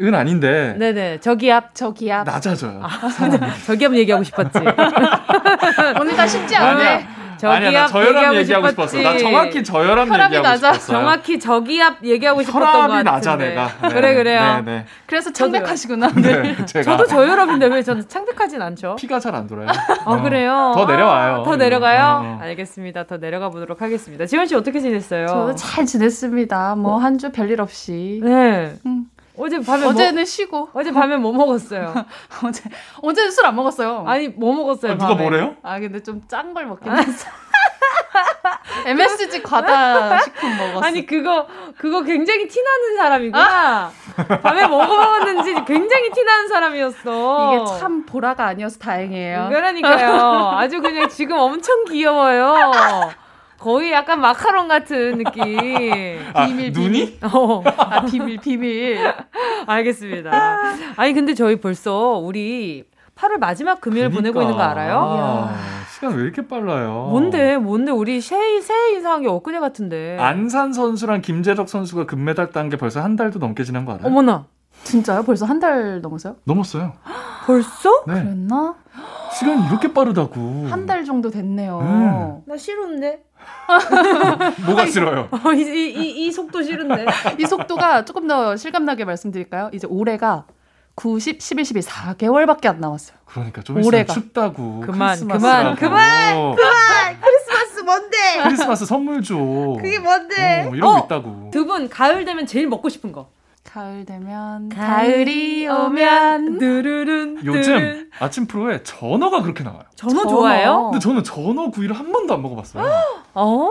은 아닌데 네네 저기압 저기야. 낮아져요. (laughs) 저기압 얘기하고 싶었지. (laughs) 오늘 다 쉽지 않네. 아니야, 저혈압 얘기하고 얘기하고 싶었지. 싶었어. 나 정확히 저혈압 얘기하고 낮아. 싶었어요. 정확히 저기압 얘기하고 싶었던 같은데. 낮아 내가. 네, (laughs) 그래 그래요. 네, 그래서 창백하시구나. (laughs) 네. 네, 제가 저도 저혈압인데 왜 저는 창백하진 않죠? 피가 잘 안 돌아요. 아 어. 그래요? 더 내려와요. 아, 더 내려가요? 어. 알겠습니다. 더 내려가 보도록 하겠습니다. 지원 씨 어떻게 지냈어요? 저도 잘 지냈습니다. 뭐 한 주 별일 없이. 네. 음. 어제 밤에 어제는 뭐, 쉬고 어제 밤에 뭐 먹었어요? (laughs) 어제 어제는 술안 먹었어요. 아니 뭐 먹었어요? 아, 누가 밤에? 뭐래요? 아 근데 좀 짠 걸 먹긴 했어. (laughs) MSG 과다 식품 먹었어. 아니 그거 그거 굉장히 티나는 사람이구나. 밤에 뭐 먹었는지 굉장히 티나는 사람이었어. 이게 참 보라가 아니어서 다행이에요. 그러니까요. 아주 그냥 지금 엄청 귀여워요. 거의 약간 마카롱 같은 느낌. (laughs) 아, 비밀, 눈이? 어, 아 비밀 비밀. 알겠습니다. 아니 근데 저희 벌써 우리 8월 마지막 금요일 보내고 있는 거 알아요? 아, 시간 왜 이렇게 빨라요? 뭔데 뭔데 우리 새해 새해 인사한 게 엊그제 같은데. 안산 선수랑 김재덕 선수가 금메달 딴 게 벌써 한 달도 넘게 지난 거 알아요? 어머나 진짜요? 벌써 한 달 넘었어요? 넘었어요. 벌써? 네. 그랬나? 시간이 이렇게 빠르다고. 한 달 정도 됐네요. 음. 나 싫은데. (laughs) 뭐가 싫어요? 어, 이, 이, 이, 이 속도 싫은데. 이 속도가 조금 더 실감나게 말씀드릴까요? 이제 올해가 9, 10, 11, 12, 4개월밖에 안 남았어요. 그러니까 좀 있으면 올해가. 춥다고. 그만, 크리스마스라고. 그만, 그만, 크리스마스 뭔데? 크리스마스 선물 줘. 그게 뭔데? 어, 이런 어, 거 있다고. 두 분 가을 되면 제일 먹고 싶은 거. 가을 되면 가을이 오면 누르른 요즘 아침 프로에 전어가 그렇게 나와요. 전어 전어. 좋아해요? 근데 저는 전어 구이를 한 번도 안 먹어봤어요. 어.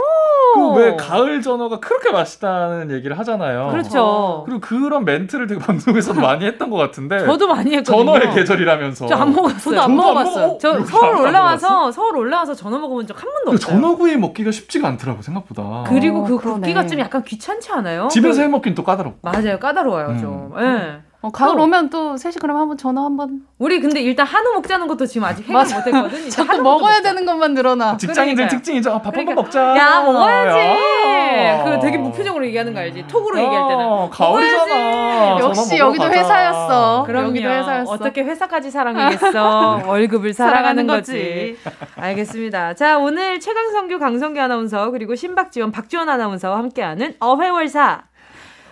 그왜 가을 전어가 그렇게 맛있다는 얘기를 하잖아요. 그렇죠. 그리고 그런 멘트를 되게 방송에서도 많이 했던 것 같은데. 저도 많이 했거든요. 전어의 계절이라면서. 저 안 먹었어요. 저도 안 저도 먹어봤어요. 먹어- 저 서울 안 올라와서? 서울 올라와서 전어 먹어본 적 한 번도 그 없어요. 전어 구이 먹기가 쉽지가 않더라고 생각보다. 그리고 어, 그 그러네. 굽기가 좀 약간 귀찮지 않아요? 집에서 그- 해 먹긴 또 까다롭고. 맞아요 까다 로워요 음. 좀. 예. 어, 가을 또. 오면 또 셋이 그럼 한번 전화 한번 우리 근데 일단 한우 먹자는 것도 지금 아직 해결. 못했거든. (laughs) 자꾸 먹어야 먹자. 되는 것만 늘어나. 직장인들 그러니까요. 특징이죠. 아, 밥 그러니까. 한번 먹자. 야 먹어야지. 야. 그 되게 무표정으로 얘기하는 거 알지? 톡으로 얘기할 때는. 어, 가을이잖아. 역시 여기도 가자. 회사였어. 그럼요. 여기도 회사였어. 어떻게 회사까지 사랑이겠어? (laughs) 월급을 사랑하는 사랑하는 거지. 알겠습니다. 자, 오늘 최강성규, 강성규 아나운서 그리고 신박지원, 박지원 아나운서와 함께하는 어회월사.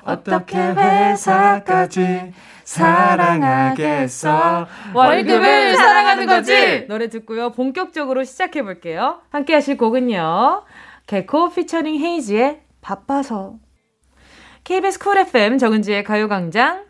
어떻게 회사까지 사랑하겠어? 월급을 사랑하는 거지. 노래 듣고요. 본격적으로 시작해 볼게요. 함께 하실 곡은요. 개코 피처링 헤이즈의 바빠서. KBS 쿨 FM 정은지의 가요광장.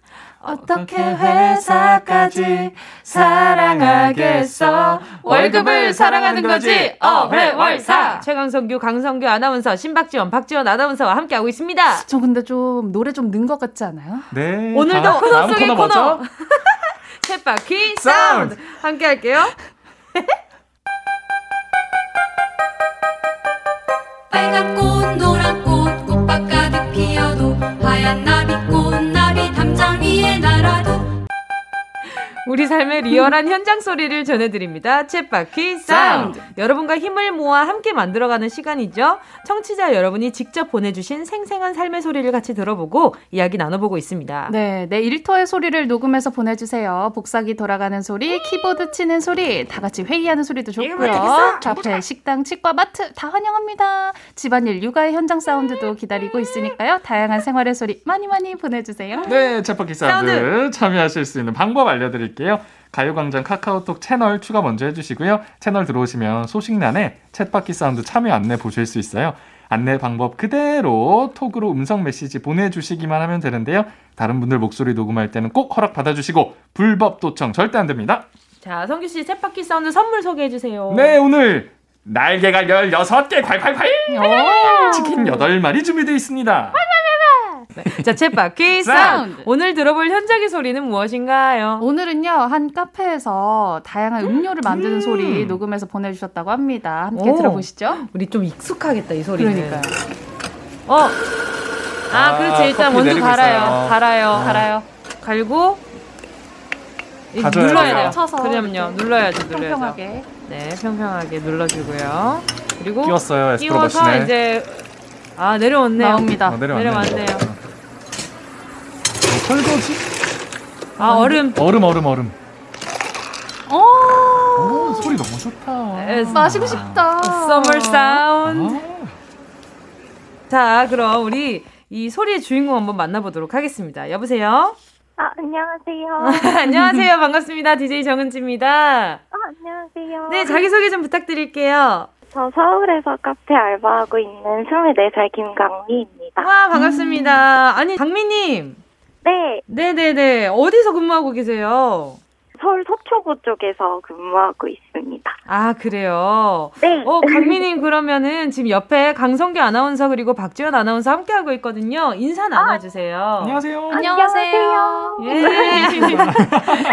어떻게 회사까지 사랑하겠어? 월급을 사랑하는 거지? 어회월사. 최강성규 강성규 아나운서 신박지원 박지원 아나운서와 함께하고 있습니다. 저 근데 좀 노래 좀 는 것 같지 않아요? 네. 오늘도 다음- 코너 속의 코너 코너? 챗바퀴 (laughs) 사운드. 함께 할게요. (laughs) 빨간 꽃 노란 꽃 꽃밭 가득 피어도 하얀 나비꽃 나비 날아다. 우리 삶의 리얼한 현장 소리를 전해드립니다. 챗바퀴 사운드. 여러분과 힘을 모아 함께 만들어가는 시간이죠. 청취자 여러분이 직접 보내주신 생생한 삶의 소리를 같이 들어보고 이야기 나눠보고 있습니다. 네, 내 일터의 소리를 녹음해서 보내주세요. 복사기 돌아가는 소리, 키보드 치는 소리, 다 같이 회의하는 소리도 좋고요. 카페, 식당, 치과, 마트 다 환영합니다. 집안일, 육아의 현장 사운드도 기다리고 있으니까요. 다양한 생활의 소리 많이 많이 보내주세요. 네, 챗바퀴 사운드 참여하실 수 있는 방법 알려드릴게요. 가요광장 카카오톡 채널 추가 먼저 해주시고요. 채널 들어오시면 소식란에 챗바퀴 사운드 참여 안내 보실 수 있어요. 안내 방법 그대로 톡으로 음성 메시지 보내주시기만 하면 되는데요. 다른 분들 목소리 녹음할 때는 꼭 허락 받아주시고 불법 도청 절대 안 됩니다. 자, 성규 씨 챗바퀴 사운드 선물 소개해 주세요. 네, 오늘 날개가 16개 콸콸콸 치킨 8마리 준비되어 있습니다. 자, 챗바퀴 (laughs) 사운드. 오늘 들어볼 현장의 소리는 무엇인가요? 오늘은요, 한 카페에서 다양한 음료를 만드는 소리 녹음해서 보내주셨다고 합니다. 함께 오. 들어보시죠. 우리 좀 익숙하겠다, 이 소리는. 그러니까요. 어. 아, 아, 그렇지. 일단 커피 먼저 갈아요. 있어요. 갈아요. 어. 갈아요. 갈고. 이 가져야 눌러야 돼요. 쳐서 그럼요. 눌러야죠, 눌러야죠. 평평하게. 네, 평평하게 눌러주고요. 그리고 끼웠어요, 에스프로 끼워서 머신에. 이제 아 내려왔네요. 나옵니다. 어, 내려왔네. 내려왔네요. 뭐 설거지? 아 얼음. 얼음, 얼음, 얼음. 오, 오, 소리 너무 좋다. 에스- 마시고 싶다. Summer Sound. 아. 자, 그럼 우리 이 소리의 주인공 한번 만나보도록 하겠습니다. 여보세요. 아, 안녕하세요. (laughs) 안녕하세요. 반갑습니다. DJ 정은지입니다. 아, 안녕하세요. 네, 자기소개 좀 부탁드릴게요. 저 서울에서 카페 알바하고 있는 24살 김강미입니다. 와, 반갑습니다. 아니, 강미님. 네, 네네네. 어디서 근무하고 계세요? 서울 서초구 쪽에서 근무하고 있습니다. 아, 그래요. 네. 어, 강미님 그러면은 지금 옆에 강성규 아나운서 그리고 박지현 아나운서 함께하고 있거든요. 인사 나눠주세요. 안녕하세요. 안녕하세요. 예.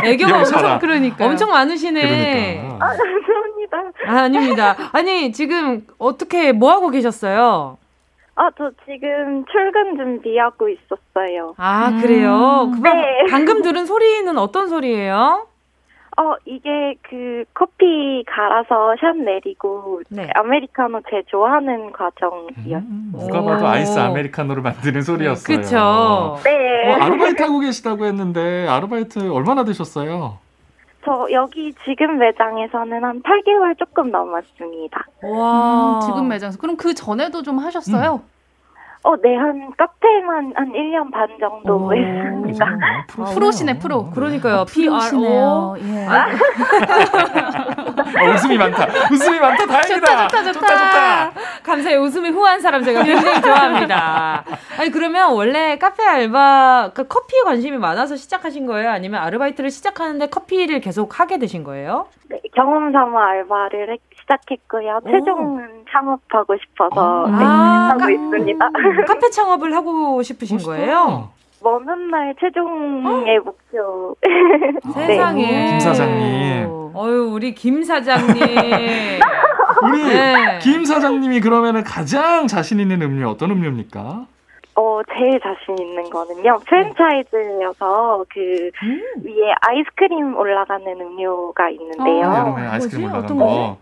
(laughs) 애교가. 엄청, 그러니까 엄청 많으시네. 그러니까. 아, 감사합니다. 아, 아닙니다. 아니, 지금 어떻게, 뭐 하고 계셨어요? 아, 저 지금 출근 준비하고 있었어요. 아, 그래요? 음. 그 네. 방금 들은 소리는 어떤 소리예요? 어, 이게 그 커피 갈아서 샷 내리고 네. 아메리카노 제조하는 과정이었어요. 음, 누가 봐도 오. 아이스 아메리카노를 만드는 소리였어요. 그쵸. 네. 어, 아르바이트 하고 계시다고 했는데 아르바이트 얼마나 되셨어요? 저 여기 지금 매장에서는 한 8개월 조금 넘었습니다. 와. 음, 지금 매장에서. 그럼 그 전에도 좀 하셨어요? 어, 네, 한 카페만 한 1년 반 정도 오. 했습니다. 어, 프로시네, 프로. 그러니까요. PRO. 프로시네요. 예. (laughs) 어, 웃음이 많다. 웃음이 많다. 다행이다. 좋다, 좋다, 좋다, 좋다. 감사해요. 웃음이 후한 사람 제가 굉장히 좋아합니다. 아니, 그러면 원래 카페 알바, 그 커피에 관심이 많아서 시작하신 거예요? 아니면 아르바이트를 시작하는데 커피를 계속 하게 되신 거예요? 네, 경험 삼아 알바를 했- 시작했고요. 오. 최종은 창업하고 싶어서 네, 아, 하고 카, 있습니다. 카페 창업을 하고 싶으신 멋있다. 거예요? 먼 훗날 최종의 목표. (laughs) 네. 세상에. 김 사장님. 어유 우리 김 사장님. (laughs) 우리 네. 김 사장님이 그러면은 가장 자신 있는 음료 어떤 음료입니까? 어, 제일 자신 있는 거는요. 프랜차이즈여서 그 위에 아이스크림 올라가는 음료가 있는데요. 아, 여름에 아이스크림 뭐지? 어떤 거.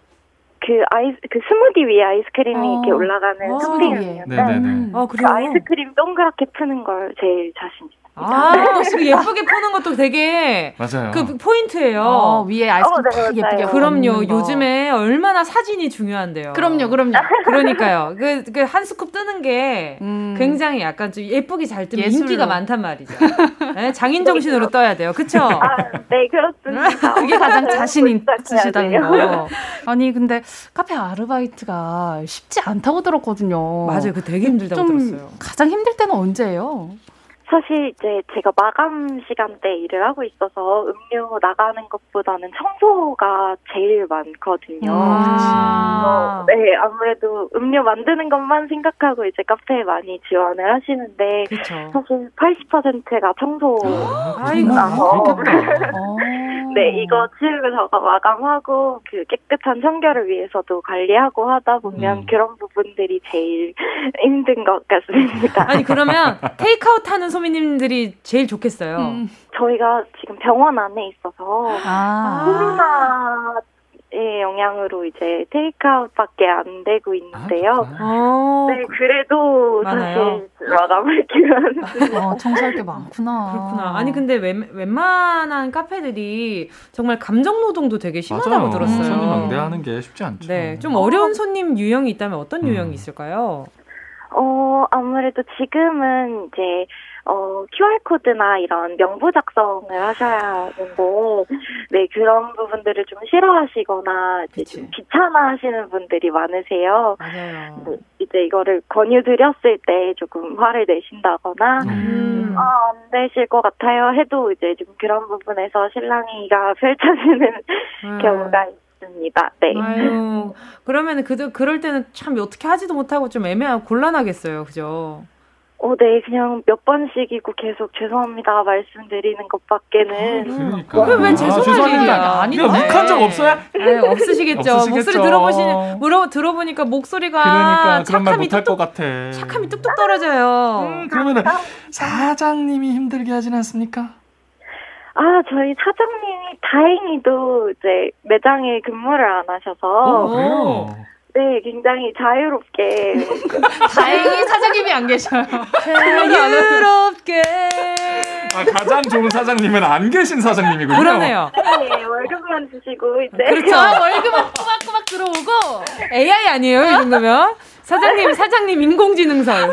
그 아이스 그 스무디 위에 아이스크림이 어. 이렇게 올라가는 어, 토핑 스무디 위에. 음료인데 네 네 네. 아, 그? 아이스크림 동그랗게 푸는 걸 제일 자신 있어요. 아, 그 예쁘게 푸는 것도 되게 맞아요. 그 포인트예요. 어, 위에 아이스크림 어, 네, 탁 예쁘게 맞아요. 그럼요. 요즘에 얼마나 사진이 중요한데요. 그럼요, 그럼요. (laughs) 그러니까요. 그, 그 한 scoop 뜨는 게 음. 굉장히 약간 좀 예쁘게 잘 뜨면 예술로. 인기가 많단 말이죠. 네, 장인 정신으로 (laughs) 떠야 돼요. 그쵸? 아, 네, 그렇습니다. (laughs) 그게 가장 자신 있으시다는. 거. 아니 근데 카페 아르바이트가 쉽지 않다고 들었거든요. 맞아요. 그 되게 힘들다고 좀 들었어요. 가장 힘들 때는 언제예요? 사실 이제 제가 마감 시간대 일을 하고 있어서 음료 나가는 것보다는 청소가 제일 많거든요. 아. 그래서 네, 아무래도 음료 만드는 것만 생각하고 이제 카페에 많이 지원을 하시는데 그쵸. 사실 80%가 청소. 아이고, 그렇겠다. (laughs) 네, 이거 치우고 저거 마감하고 그 깨끗한 청결을 위해서도 관리하고 하다 보면 음. 그런 부분들이 제일 (laughs) 힘든 것 같습니다. 아니 그러면 테이크아웃 하는 소미님들이 제일 좋겠어요. 음. 저희가 지금 병원 안에 있어서 아. 코로나 의 영향으로 이제 테이크아웃밖에 안 되고 있는데요. 어, 네, 그래도 많아요? 사실 마감을 (laughs) 기원 어, 청소할 게 많구나. 그렇구나. 아니 근데 웬, 웬만한 카페들이 정말 감정 노동도 되게 심하다고 맞아요. 들었어요. 손님 응대하는 게 쉽지 않죠. 네, 좀 어려운 손님 유형이 있다면 어떤 유형이 있을까요? 어, 아무래도 지금은 이제, 어, QR코드나 이런 명부 작성을 하셔야 하는데, 네, 그런 부분들을 좀 싫어하시거나, 이제 좀 귀찮아 하시는 분들이 많으세요. 맞아요. 네, 이제 이거를 권유드렸을 때 조금 화를 내신다거나, 음. 아, 안 되실 것 같아요 해도 이제 좀 그런 부분에서 실랑이가 (laughs) 펼쳐지는 경우가 있습니다. 네. 아유, 그러면 그 그럴 때는 참 어떻게 하지도 못하고 좀 애매하고 곤란하겠어요, 그죠? 어, 네, 그냥 몇 번씩이고 계속 죄송합니다 말씀드리는 것밖에는. 그러니까. 그게 왜 아, 죄송할? 아닌데. 이거 욱한 적 없어요? 아유, 없으시겠죠. 없으시겠죠. 목소리 들어보시는 물어 들어보니까 목소리가 그러니까 그런 말 착함이 못할 것 같아. 착함이 뚝뚝 떨어져요. 음, 그러면은 사장님이 힘들게 하진 않습니까? 아, 저희 사장님이 다행히도 이제 매장에 근무를 안 하셔서. 어, 그래요. 네, 굉장히 자유롭게. (laughs) 다행히 사장님이 안 계셔요. 자유롭게. 아, 가장 좋은 사장님은 안 계신 사장님이군요. 그러네요. 네, 월급만 주시고 이제. 그렇죠. 월급은 꼬박꼬박 들어오고. AI 아니에요, 이 정도면? 사장님, 사장님 인공지능설.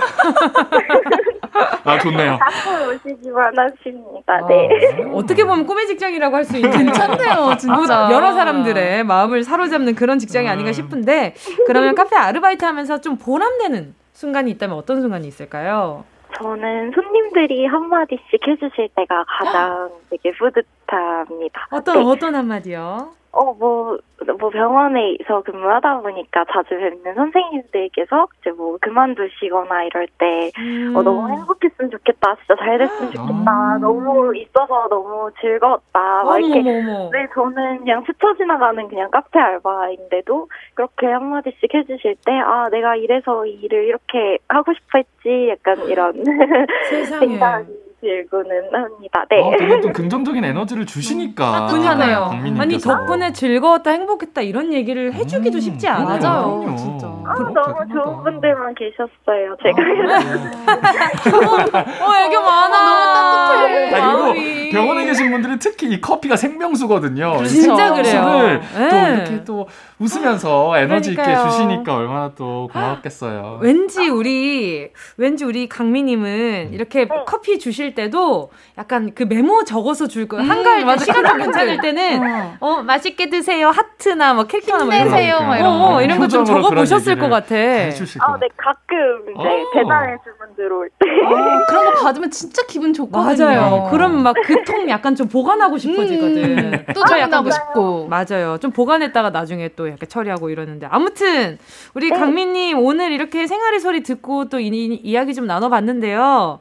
아, 좋네요. 자꾸 오시기만 하십니다. 네. 어떻게 보면 꿈의 직장이라고 할 수 있는 괜찮네요, 진짜. 여러 사람들의 마음을 사로잡는 그런 직장이 아닌가 싶은데 그러면 카페 아르바이트 하면서 좀 보람되는 순간이 있다면 어떤 순간이 있을까요? 저는 손님들이 한마디씩 해주실 때가 가장 되게 뿌듯 합니다. 어떤 네. 어떤 한마디요? 어, 뭐, 뭐 병원에서 근무하다 보니까 자주 뵙는 선생님들께서 이제 뭐 그만두시거나 이럴 때, 어, 너무 행복했으면 좋겠다. 진짜 잘 됐으면 좋겠다. 너무 있어서 너무 즐거웠다. 막 이렇게. 어머. 네, 저는 그냥 스쳐 지나가는 그냥 카페 알바인데도 그렇게 한마디씩 해주실 때, 아, 내가 이래서 이 일을 이렇게 하고 싶어 했지. 약간 이런 (laughs) 세상에. (laughs) 들고는 합니다. 네. 어, 되게 또 긍정적인 에너지를 주시니까. 박민님께서. 아니 덕분에 즐거웠다, 행복했다 이런 얘기를 해주기도 쉽지 않아요. 맞아요. 진짜. 아, 너무 좋은 분들만 계셨어요. 제가. (laughs) 어, 애교 많아. 너무 따뜻해. 아. 그리고 병원에 계신 분들은 특히 이 커피가 생명수거든요. 진짜 이 그래요. 음식을 또 네. 이렇게 또 웃으면서 에너지 그러니까요. 있게 주시니까 얼마나 또 고맙겠어요. 왠지 우리 왠지 우리 강미님은 이렇게 네. 커피 주실 때도 약간 그 메모 적어서 줄 거예요. 음, 한가할 때. 시간이 괜찮을 때는 어. 어 맛있게 드세요 하트나 뭐 캐릭터나 뭐 이런 거 이런 어, 거. 어, 이런 거 좀 적어 보셨을 것 같아. 해주실 아, 것 네, 가끔 이제 오. 배달해 주문 들어올 때. 어, 그런 거 받으면 진짜 기분 좋거든요. 맞아요. 그럼 막 그 통 약간 좀 보관하고 싶어지거든. 음, 또저 약간 주문하고 싶고. 맞아요. 좀 보관했다가 나중에 또 이렇게 처리하고 이러는데. 아무튼, 우리 강민님 오늘 이렇게 생활의 소리 듣고 또 이, 이- 이야기 좀 나눠봤는데요.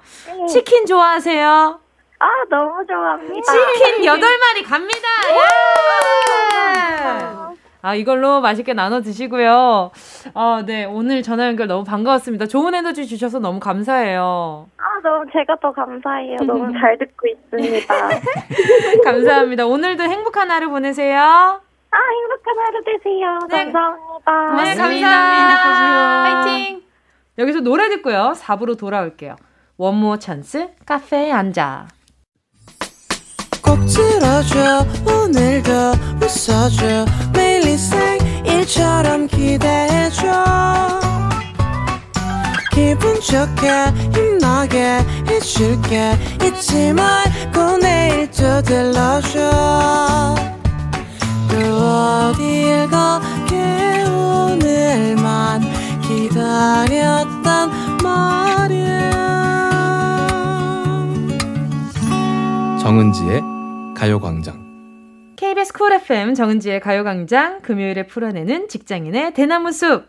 치킨 좋아 하세요? 아, 너무 좋아합니다. 치킨 8마리 갑니다! 예! 아, 이걸로 맛있게 나눠 드시고요. 아, 네. 오늘 전화 연결 너무 반가웠습니다. 좋은 에너지 주셔서 너무 감사해요. 아, 너무 제가 더 감사해요. 너무 잘 듣고 있습니다. (laughs) 감사합니다. 오늘도 행복한 하루 보내세요. 아, 행복한 하루 되세요. 감사합니다. 네. 감사합니다. 파이팅! 여기서 노래 듣고요. 4부로 돌아올게요. 원모 찬스 카페에 앉아. 꼭 들어줘 오늘도 웃어줘. 매일 일상일처럼 기대해줘. 기분 좋게 힘나게 해줄게. 잊지 말고 내일 또 들러줘. 또 어딜 가게 오늘만 기다렸단 말 정은지의 가요광장. KBS 쿨 FM 정은지의 가요광장 금요일에 풀어내는 직장인의 대나무 숲.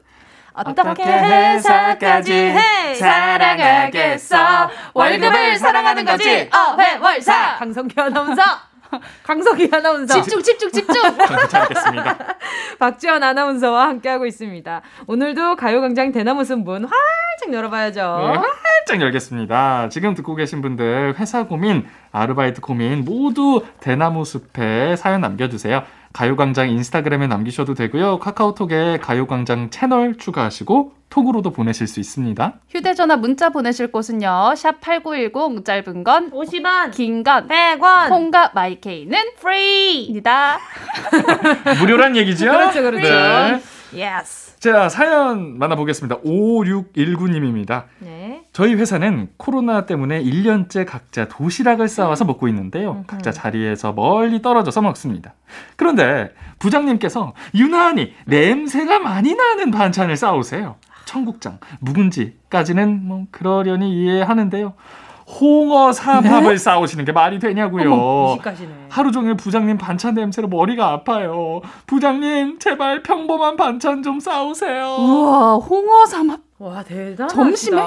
어떻게 회사까지 해? 살아가겠어? 월급을 사랑하는 거지? 어회월사. 강성규 아나운서 (laughs) 강성규 아나운서 집중, 집중, 집중. (laughs) 잘겠습니다. (laughs) 박지원 아나운서와 함께하고 있습니다. 오늘도 가요광장 대나무 숲문 활짝 열어봐야죠. 네, 활짝 열겠습니다. 지금 듣고 계신 분들 회사 고민, 아르바이트 고민 모두 대나무 숲에 사연 남겨주세요. 가요광장 인스타그램에 남기셔도 되고요. 카카오톡에 가요광장 채널 추가하시고 톡으로도 보내실 수 있습니다. 휴대전화 문자 보내실 곳은요. 샵8910 짧은 건 50원, 긴 건 100원, 콩과 마이케이는 free입니다. 무료란 얘기죠? (laughs) 그렇죠, 그렇죠. 네. Yes. 자, 사연 만나보겠습니다. 5619님입니다. 네. 저희 회사는 코로나 때문에 1년째 각자 도시락을 싸와서 먹고 있는데요. 각자 자리에서 멀리 떨어져서 먹습니다. 그런데 부장님께서 유난히 냄새가 많이 나는 반찬을 싸오세요. 청국장, 묵은지까지는 뭐 그러려니 이해하는데요. 홍어 삼합을 싸오시는 게 말이 되냐고요. 네? 어머. 하루 종일 부장님 반찬 냄새로 머리가 아파요. 부장님 제발 평범한 반찬 좀 싸오세요. 우와, 홍어 삼합. 와 대단하다. 점심에?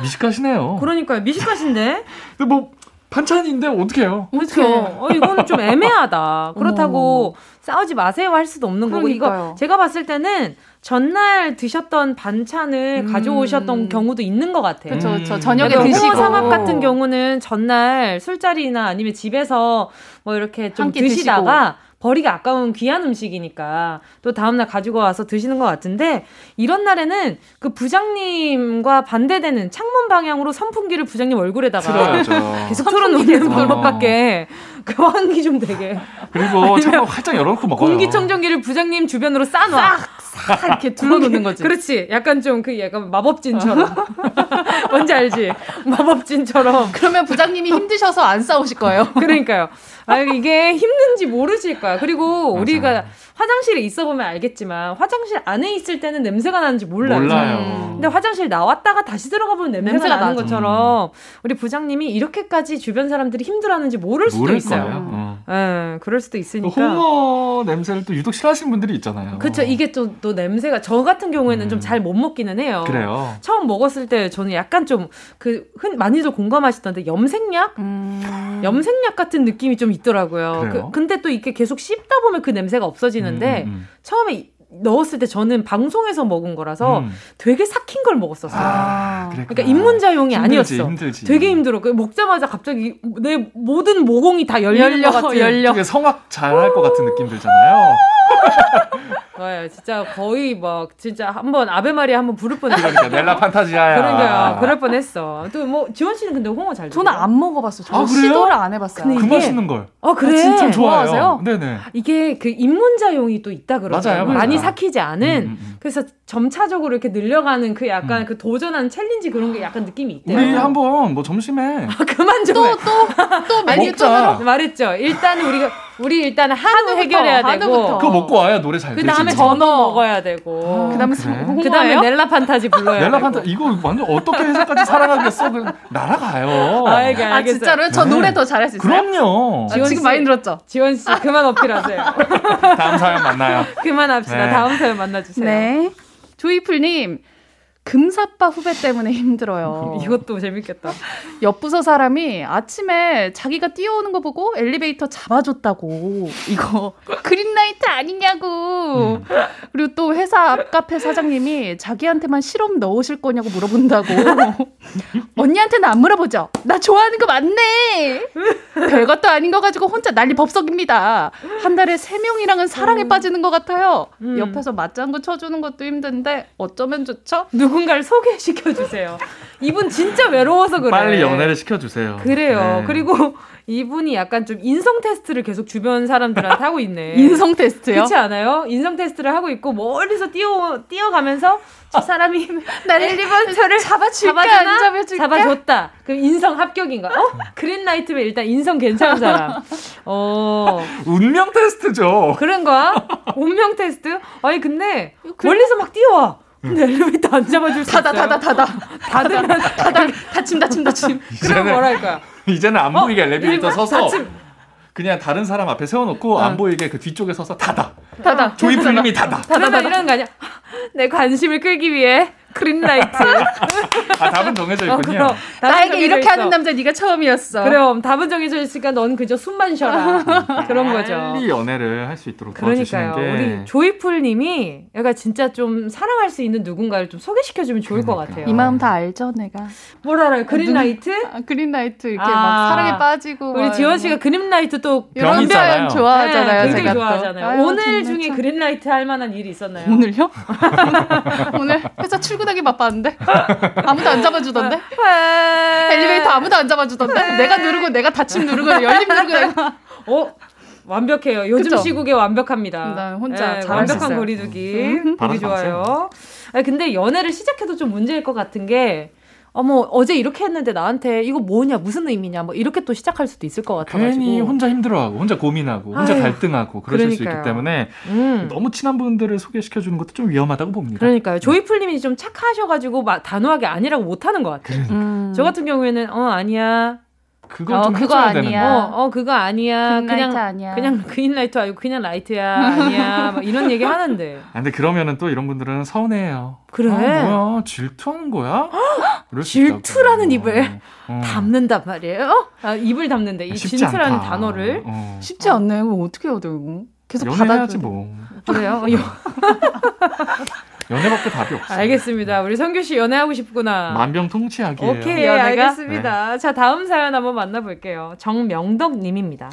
미식가시네요. 그러니까요 미식가신데. 근데 뭐 반찬인데 어떡해요? 그렇죠. 어, 이거는 좀 애매하다. 그렇다고 싸우지 마세요 할 수도 없는 거고 이거 그러니까요. 제가 봤을 때는 전날 드셨던 반찬을 음. 가져오셨던 경우도 있는 것 같아요. 그렇죠, 음. 그렇죠. 저녁에 그러니까 드시고. 삼합 같은 경우는 전날 술자리나 아니면 집에서 뭐 이렇게 좀 드시다가 버리기 아까운 귀한 음식이니까 또 다음날 가지고 와서 드시는 것 같은데 이런 날에는 그 부장님과 반대되는 창문 방향으로 선풍기를 부장님 얼굴에다가 틀어야죠. (laughs) 계속 틀어놓는 어. 방법밖에 (laughs) 그 환기 좀 되게 그리고 창문 활짝 열어놓고 먹어요. 공기청정기를 부장님 주변으로 싸놔 싹 이렇게 둘러놓는 거지. 그렇지 약간 좀 그 약간 마법진처럼 (laughs) 뭔지 알지 마법진처럼 그러면 부장님이 힘드셔서 안 싸우실 거예요. 그러니까요. 아, 이게 힘든지 모르실 거야. 그리고 우리가 화장실에 있어 보면 알겠지만 화장실 안에 있을 때는 냄새가 나는지 몰라요. 몰라요. 음. 근데 화장실 나왔다가 다시 들어가 보면 냄새가, 냄새가 나는 나죠. 것처럼 우리 부장님이 이렇게까지 주변 사람들이 힘들어하는지 모를 수도 모를 있어요. 거예요. 어. 예, 그럴 수도 또 있으니까. 홍어 냄새를 또 유독 싫어하시는 분들이 있잖아요. 그렇죠. 이게 또, 또 냄새가 저 같은 경우에는 좀잘 못 먹기는 해요. 음. 그래요. 처음 먹었을 때 저는 약간 좀그 많이들 공감하시던데 염색약 음. 염색약 같은 느낌이 좀 있더라고요. 그래요? 그, 근데 또 이렇게 계속 씹다 보면 그 냄새가 없어지는 데 음, 음, 처음에 이- 넣었을 때 저는 방송에서 먹은 거라서 음. 되게 삭힌 걸 먹었었어요. 아, 그랬구나. 그러니까 입문자용이 힘들지, 아니었어. 힘들지. 되게 힘들어. 그 먹자마자 갑자기 내 모든 모공이 다 열려, 것 같은. 열려. 성악 잘할 것 같은 느낌 들잖아요. (laughs) 네, 진짜 거의 막 진짜 한번 아베마리아 한번 부를 뻔했어요. 그러니까 넬라 판타지아야. 그러니까요. 그럴 뻔했어. 또 뭐 지원 씨는 근데 홍어 잘? 저는 안 먹어봤어요. 저는 아, 그래요? 시도를 안 해봤어요. 근데 그 이게- 맛있는 걸. 어 그래. 진짜 좋아해요. 좋아하세요? 네네. 이게 그 입문자용이 또 있다 그러더라고요. 맞아요, 많이 맞아요. 삭히지 않은. 음, 음, 음. 그래서 점차적으로 이렇게 늘려가는 그 약간 음. 그 도전하는 challenge 그런 게 약간 느낌이 있대요. 우리 한번 뭐 점심에 (laughs) 그만 좀 해. 또또또 메뉴 먹자. 또 말했죠. 일단은 우리가 우리 일단은 한우 해결해야 되고 한우부터. 그거 먹고 와야 노래 잘그 들지. 다음에 전어 먹어야 되고 그다음에 그래? 홍어예요? 그 다음에 넬라 판타지 불러야 넬라. 판타 이거 완전 어떻게 회사까지 살아가겠어? 그 날아가요. 아, 이게 아. 진짜로요? 저 네. 노래 더 잘할 수 있어요? 그럼요. 아, 지금 많이 들었죠? 지원 씨 그만 어필하세요. 다음 사연 만나요. (laughs) 그만합시다. 네. 다음 사연 만나주세요. 네. 조이풀님, 금사빠 후배 때문에 (laughs) 힘들어요. 이것도 재밌겠다. 옆부서 사람이 아침에 자기가 뛰어오는 거 보고 엘리베이터 잡아줬다고. 이거 (laughs) 그린라이트 아니냐고. 음. 그리고 또 회사 앞 카페 사장님이 자기한테만 실험 넣으실 거냐고 물어본다고. (laughs) 언니한테는 안 물어보죠. 나 좋아하는 거 맞네. 별것도 아닌 거 가지고 혼자 난리 법석입니다. 한 달에 세 명이랑은 사랑에 빠지는 것 같아요. 음. 옆에서 맞장구 쳐주는 것도 힘든데 어쩌면 좋죠? 누 군가를 소개시켜 주세요. 이분 진짜 외로워서 그래. 빨리 연애를 시켜 주세요. 그래요. 네. 그리고 이분이 약간 좀 인성 테스트를 계속 주변 사람들한테 하고 있네. (laughs) 인성 테스트요? 그렇지 않아요? 인성 테스트를 하고 있고 멀리서 뛰어 뛰어가면서 저 사람이 날 엘리베이터를 잡아줄까? 잡아주나? 안 잡아줄까? 잡아줬다. 그럼 인성 합격인가? 어? 그린라이트면 일단 인성 괜찮은 사람. 어 운명 테스트죠. 그런 거야? 운명 테스트? 아니 근데 멀리서 막 뛰어와. 근데 엘리베이터 안 잡아줄 수 닫아, 있어요? 닫아, 닫아. 닫으면 닫아, 닫힘, 닫힘, 닫힘. 그럼 거야? 이제는 안 보이게 엘리베이터 서서. 그냥 다른 사람 앞에 세워놓고 안 보이게 그 뒤쪽에 서서 닫아. 닫아. 조이 풀님이 닫아. 그러면 이런 거 아니야? 내 관심을 끌기 위해 그린라이트. 아 답은 정해져 어, 있군요. 답은 나에게 이렇게 있어. 하는 남자 네가 처음이었어. 그럼 답은 정해져 있으니까 넌 그저 숨만 쉬어라. (laughs) 그런 거죠. 빨리 연애를 할 수 있도록 도와주시는 그러니까요. 게 우리 조이풀님이 약간 진짜 좀 사랑할 수 있는 누군가를 좀 소개시켜주면 좋을 것 같아요. 이 마음 다 알죠, 내가. 뭘 알아요? 그린라이트? 아, 그린라이트 이렇게 아. 막 사랑에 빠지고. 우리 막 지원 씨가 거. 그린라이트 또 이런 병이잖아요. 좋아하잖아요. 네, 굉장히. 좋아하잖아요. 아유, 오늘 중에 참. 그린라이트 할 만한 일이 있었나요? 오늘요? (laughs) 오늘 회사 출근 하기 바빴는데 아무도 안 잡아주던데 엘리베이터 아무도 안 잡아주던데 내가 누르고 내가 닫힘 누르고 열림 누르고 내가 어? 완벽해요. 요즘 그쵸? 시국에 완벽합니다. 나 혼자 네, 완벽한. 거리두기 보기 바라지 좋아요. 아니, 근데 연애를 시작해도 좀 문제일 것 같은 게 어머 어제 이렇게 했는데 나한테 이거 뭐냐 무슨 의미냐 뭐 이렇게 또 시작할 수도 있을 것 같아가지고 괜히 혼자 힘들어하고 혼자 고민하고 혼자 아유, 갈등하고 그러실 수 그러니까요. 있기 때문에 음. 너무 친한 분들을 소개시켜 주는 것도 좀 위험하다고 봅니다. 그러니까요. 조이풀님이 좀 착하셔가지고 막 단호하게 아니라고 못하는 것 같아요. 음. 저 같은 경우에는 어 아니야. 그걸 어, 좀 그거 해줘야 아니야. 되는 어, 어 그거 아니야. 그냥 아니야. 그냥 그린라이트 아니고 그냥 라이트야. 아니야. 막 이런 얘기 하는데. (laughs) 아, 근데 그러면은 또 이런 분들은 서운해요. 그래? 아, 뭐야 질투하는 거야? (gasps) 질투라는 입을 어. 담는단 말이에요. 아, 입을 담는데 이 질투라는 않다. 단어를 어. 쉽지 않네 이거 어떻게 해야 돼 이거 계속 받아줘 뭐. 그래요. (laughs) 연애밖에 답이 없어. 알겠습니다. 우리 성규 씨 연애하고 싶구나. 만병통치약이에요. 오케이, 연애가? 알겠습니다. 자, 다음 사연 한번 만나볼게요. 정명덕 님입니다.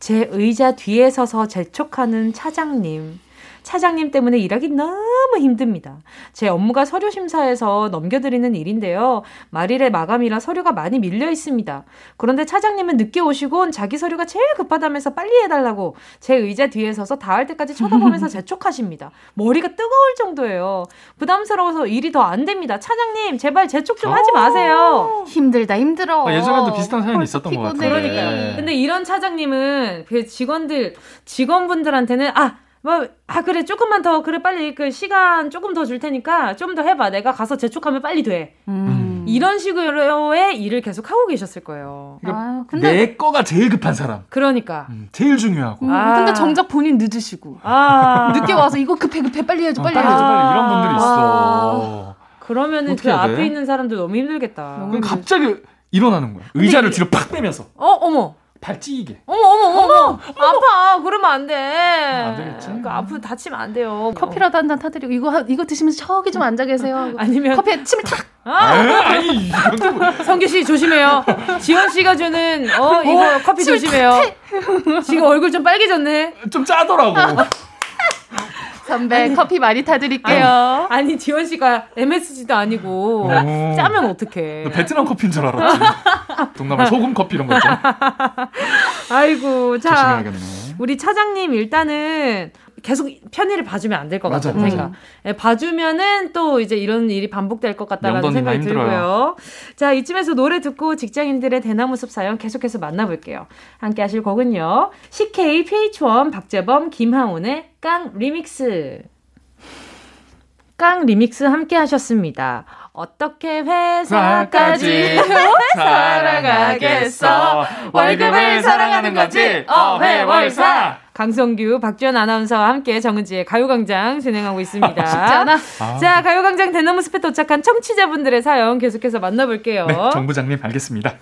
제 의자 뒤에 서서 재촉하는 차장님. 차장님 때문에 일하기 너무 힘듭니다. 제 업무가 서류 심사에서 넘겨드리는 일인데요. 말일에 마감이라 서류가 많이 밀려 있습니다. 그런데 차장님은 늦게 오시곤 자기 서류가 제일 급하다면서 빨리 해달라고 제 의자 뒤에 서서 다 할 때까지 쳐다보면서 (laughs) 재촉하십니다. 머리가 뜨거울 정도예요. 부담스러워서 일이 더 안 됩니다. 차장님, 제발 재촉 좀 하지 마세요. 힘들다 힘들어 아, 예전에도 비슷한 사연이 있었던 것 피곤해. 같은데. 그러니까요. 근데 이런 차장님은 그 직원들 직원분들한테는 아. 뭐, 아, 그래, 조금만 더, 그래, 빨리, 그, 시간 조금 더 줄 테니까, 좀 더 해봐. 내가 가서 재촉하면 빨리 돼. 음. 이런 식으로의 일을 계속 하고 계셨을 거예요. 아, 근데 내 거가 제일 급한 사람. 그러니까. 음, 제일 중요하고. 음, 아. 근데 정작 본인 늦으시고 아. 늦게 와서 이거 급해 급해 빨리 해줘 어, 빨리 빨리 해줘 해줘, 빨리 이런 분들이 아. 있어. 그러면은 어떻게 그 해야 돼? 앞에 있는 사람들 너무 힘들겠다. 그럼 갑자기 일어나는 거야. 의자를 이- 뒤로 팍 빼면서 어, 어머. 발 찌게. 어머, 어머, 어머. 아파. 그러면 안 돼. 안 되겠지. 그 아프, 다치면 안 돼요. 커피라도 한 잔 타드리고 이거 하- 이거 드시면서 저기 좀 앉아 계세요 (laughs) 아니면 커피에 침을 탁 아, 아니 뭐- (laughs) 성규 씨 조심해요. 지원 씨가 주는 어 이거 커피 조심해요. 지금 얼굴 좀 빨개졌네. 좀 짜더라고. (laughs) 선배 커피 많이 타드릴게요 아니 지원 씨가 MSG도 아니고 오. 짜면 어떡해. 너 베트남 커피인 줄 알았지. (laughs) 동남아 소금 커피 이런 거 있잖아. 아이고 자 조심해야겠네. 우리 차장님 일단은 계속 편의를 봐주면 안 될 것 같아요. 맞아. 생각. 예, 봐주면은 또 이제 이런 일이 반복될 것 같다라는 생각이. 들고요. 자 이쯤에서 노래 듣고 직장인들의 대나무 숲 사연 계속해서 만나볼게요. 함께 하실 곡은요. CK, PH1, 박재범, 김하온의 깡 리믹스. 깡 리믹스 함께 하셨습니다. 어떻게 회사까지 살아가겠어? (laughs) 월급을 사랑하는 거지. 어 회월사. 강성규, 박주연 아나운서와 함께 정은지의 가요광장 진행하고 있습니다. 쉽지 않아 아. 자, 가요광장 대나무 숲에 도착한 청취자분들의 사연 계속해서 만나볼게요. 네, 정부장님 알겠습니다.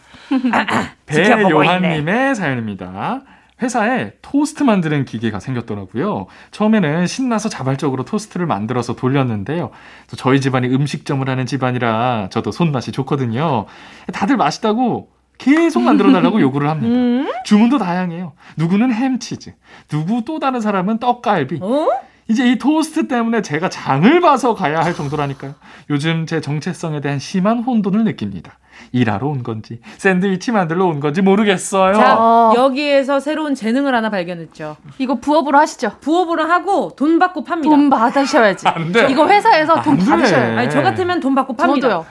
지켜보고 있네. 배요한님의 사연입니다. 회사에 토스트 만드는 기계가 생겼더라고요. 처음에는 신나서 자발적으로 토스트를 만들어서 돌렸는데요. 또 저희 집안이 음식점을 하는 집안이라 저도 손맛이 좋거든요. 다들 맛있다고 계속 만들어 달라고 (laughs) 요구를 합니다. 음? 주문도 다양해요. 누구는 햄치즈, 누구 또 다른 사람은 떡갈비. 어? 이제 이 토스트 때문에 제가 장을 봐서 가야 할 정도라니까요. 요즘 제 정체성에 대한 심한 혼돈을 느낍니다. 일하러 온 건지, 샌드위치 만들러 온 건지 모르겠어요. 자, 어. 여기에서 새로운 재능을 하나 발견했죠. 이거 부업으로 하시죠 부업으로 하고 돈 받고 팝니다. 돈 받으셔야지 안 돼. 이거 회사에서 돈. 받으셔요 아니, 저 같으면 돈 받고 팝니다. 저도요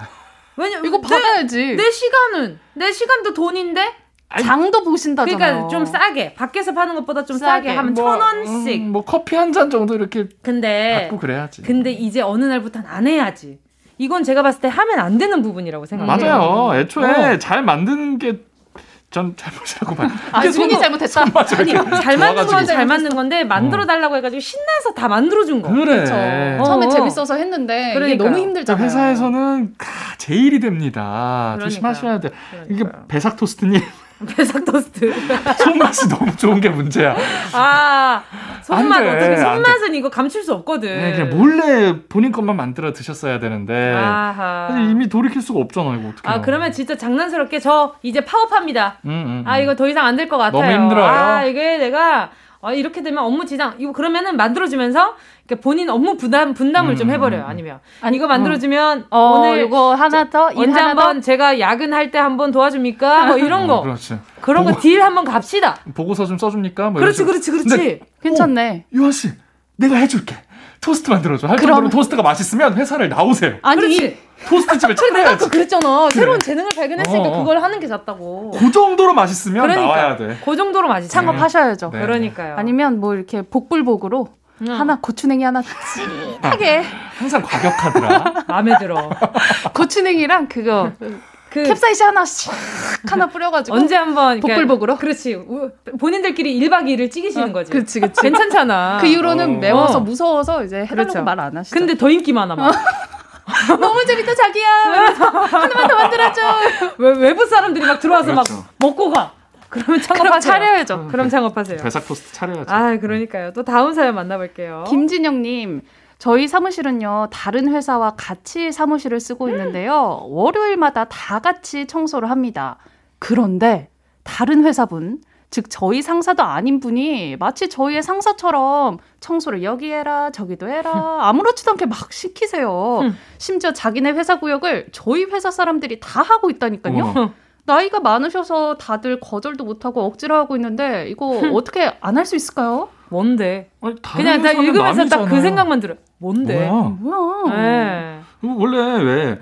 왜냐 이거 받아야지 내 시간은 내 시간도 돈인데 장도 보신다잖아요. 그러니까 좀 싸게 밖에서 파는 것보다 좀 싸게, 싸게. 하면 뭐, 천 원씩. 음, 뭐 커피 한 잔 정도 이렇게 근데 받고 그래야지. 근데 이제 어느 날부터는 안 해야지. 이건 제가 봤을 때 하면 안 되는 부분이라고 생각해요. 맞아요. 애초에 어. 잘 만드는 게 전 잘못이라고 봐요. 아, 이게 손이 손- 잘못했다. 아니 잘 만든 건. 잘 만든 건데 만들어 달라고 해가지고 신나서 다 만들어 준 거. 그래. 그쵸. 어, 처음에 어. 재밌어서 했는데 이게 그러니까요. 너무 힘들잖아요. 회사에서는 가, 제일이 됩니다. 그러니까요. 조심하셔야 돼. 이게 그러니까요. 배삭 토스트님 배삭 토스트. (laughs) 손맛이 너무 좋은 게 문제야. 아 손맛 어떻게 안 손맛은 이거 감출 수 없거든. 네, 그냥 몰래 본인 것만 만들어 드셨어야 되는데 이미 돌이킬 수가 없잖아 이거 어떻게? 아 그러면 진짜 장난스럽게 저 이제 파업합니다. 음, 음, 아 음. 이거 더 이상 안 될 것 같아요. 너무 힘들어요. 아 이게 내가 아, 이렇게 되면 업무 지장 이거 그러면은 만들어주면서 이렇게 본인 업무 부담 분담을 좀 음, 해버려요. 음. 아니면 아니, 이거 만들어주면 어, 오늘 이거 하나 더, 일 언제 한번 제가 야근할 때 한번 도와줍니까? 뭐 (laughs) 이런 거 어, 그렇지. 그런 거 보고- deal 한번 갑시다. 보고서 좀 써줍니까? 뭐 그렇지 이런 그렇지. 그렇지. 근데 괜찮네. 유아 씨, 내가 해줄게. 토스트 만들어줘. 할 그럼- 정도로 토스트가 맛있으면 회사를 나오세요. 아니, 그렇지. 토스트 집을 내가 찾아야지. 아까 그랬잖아. 새로운 재능을 발견했으니까 어, 어. 그걸 하는 게 낫다고. 그 정도로 맛있으면 그러니까. 나와야 돼. 그 정도로 맛있지. 창업하셔야죠. 네. 그러니까요. 아니면 뭐 이렇게 복불복으로 응. 하나 고추냉이 하나 찐하게 항상 과격하더라. 마음에 들어. 고추냉이랑 그거 그 캡사이신 하나 씩 하나 뿌려가지고 언제 한번 복불복으로? 그렇지. 우- 본인들끼리 1박 2일을 찍으시는 거지. 그렇지 그렇지. 괜찮잖아. 그 이후로는 어. 매워서 어. 무서워서 이제 해달라고 그렇죠. 말안 하시죠. 근데 더 인기 많아 막. (laughs) 너무 재밌다 자기야. (laughs) 하나만 더 만들어줘. 외, 외부 사람들이 막 들어와서 그렇죠. 막 먹고 가. 그러면 창업하세요. 차려야죠. 그럼 창업하세요. 배삭 토스트 차려야지. 아, 그러니까요. 또 다음 사연 만나볼게요. 김진영 님, 저희 사무실은요, 다른 회사와 같이 사무실을 쓰고 있는데요, 월요일마다 다 같이 청소를 합니다. 그런데, 다른 회사분, 즉, 저희 상사도 아닌 분이 마치 저희의 상사처럼 청소를 여기 해라, 저기도 해라, 아무렇지도 않게 막 시키세요. 흠. 심지어 자기네 회사 구역을 저희 회사 사람들이 다 하고 있다니까요. 나이가 많으셔서 다들 거절도 못하고 억지로 하고 있는데, 이거 (laughs) 어떻게 안 할 수 있을까요? 뭔데? 아니, 그냥 다 회사는 읽으면서 딱 그. 생각만 들어. 뭔데? 뭐야? 뭐야. 네. 원래 왜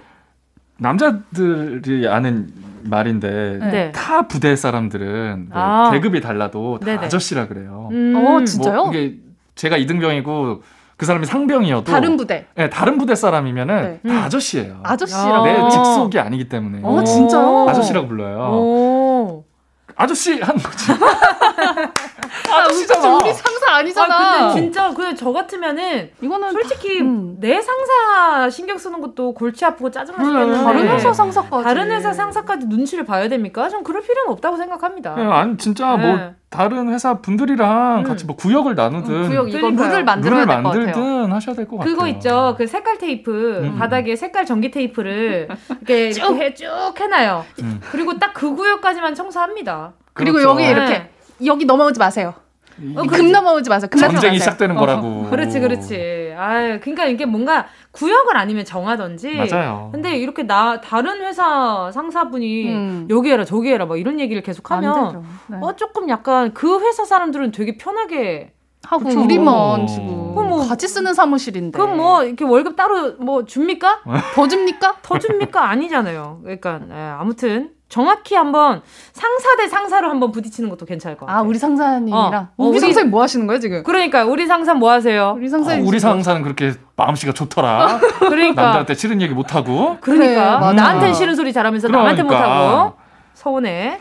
남자들이 아는 말인데 네. 타 부대 사람들은 왜 아. 계급이 달라도 다 네네. 아저씨라 그래요. 음. 어, 진짜요? 뭐 이게 제가 이등병이고 그 사람이 상병이어도 다른 부대. 네, 다른 부대 사람이면은 네. 다 아저씨예요. 아저씨라고. 내 어. 직속이 아니기 때문에 어, 진짜요? 아저씨라고 불러요. 오. 아저씨 하는 거지. 아, 아저씨잖아. 우리 상사 아니잖아. 아, 근데 진짜 그냥 저 같으면은 이거는 솔직히 음. 내 상사 신경 쓰는 것도 골치 아프고 짜증나 그래. 죽겠는데 다른 회사 상사까지. 다른 회사 상사까지 눈치를 봐야 됩니까? 전 그럴 필요는 없다고 생각합니다. 네, 아니 진짜 뭐 네. 다른 회사 분들이랑 음. 같이 뭐 구역을 나누든 구역 이거. 룰을 만들어야 룰을 될것 같아요. 만들든 하셔야 될 것 같아요. 그거 있죠. 그 색깔 테이프 음. 바닥에 색깔 전기 테이프를 이렇게 (laughs) 쭉, 해, 쭉 해놔요. 음. 그리고 딱 그 구역까지만 청소합니다. 그리고 그렇죠. 여기 이렇게 여기 넘어오지 마세요. 이- 어, 금 넘어오지 마세요. 금 전쟁이 마세요. 시작되는 어. 거라고. (laughs) 그렇지, 그렇지. 아, 그러니까 이게 뭔가 구역을 아니면 정하던지. 맞아요. 근데 이렇게 나 다른 회사 상사분이 음. 여기 해라 저기 해라 막 이런 얘기를 안 계속하면. 네. 어 조금 약간 그 회사 사람들은 되게 편하게 하고 그쵸. 우리만 지금 그럼 뭐- 같이 쓰는 사무실인데. 그럼 뭐 이렇게 월급 따로 뭐 줍니까? 더 줍니까? 더 줍니까? 아니잖아요. 그러니까 예, 아무튼 정확히 한번 상사 대 상사로 한번 부딪히는 것도 괜찮을 것 같아요. 아 우리 상사님이랑 어, 우리, 우리- 상사님 뭐 하시는 거예요 지금? 그러니까 우리 상사 뭐 하세요? 우리 어, 상사님 우리 상사는 그렇게 마음씨가 좋더라. (laughs) 그러니까 남들한테 싫은 얘기 못 하고. 그래, 그러니까 맞아. 나한테 싫은 소리 잘하면서 남한테 그러니까. 못하고 서운해.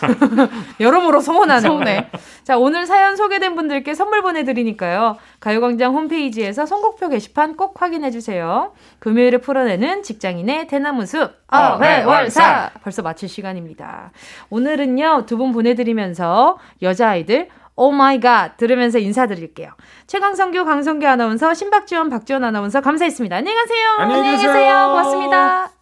(laughs) 여러모로 서운하네. 서운해. 자, 오늘 사연 소개된 분들께 선물 보내드리니까요. 가요광장 홈페이지에서 선곡표 게시판 꼭 확인해주세요. 금요일에 풀어내는 직장인의 대나무 숲. 어 회 월 사. 벌써 마칠 시간입니다. 오늘은요, 두 분 보내드리면서 여자아이들, Oh my god 들으면서 인사드릴게요. 최강성규, 강성규 아나운서, 신박지원, 박지원 아나운서 감사했습니다. 안녕히 가세요. 안녕히 계세요. 고맙습니다.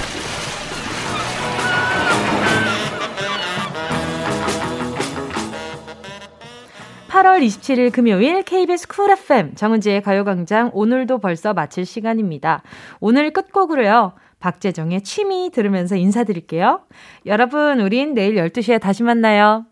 8월 27일 금요일 KBS 쿨 FM 정은지의 가요광장 오늘도 벌써 마칠 시간입니다. 오늘 끝곡으로요. 박재정의 취미 들으면서 인사드릴게요. 여러분, 우린 내일 12시에 다시 만나요.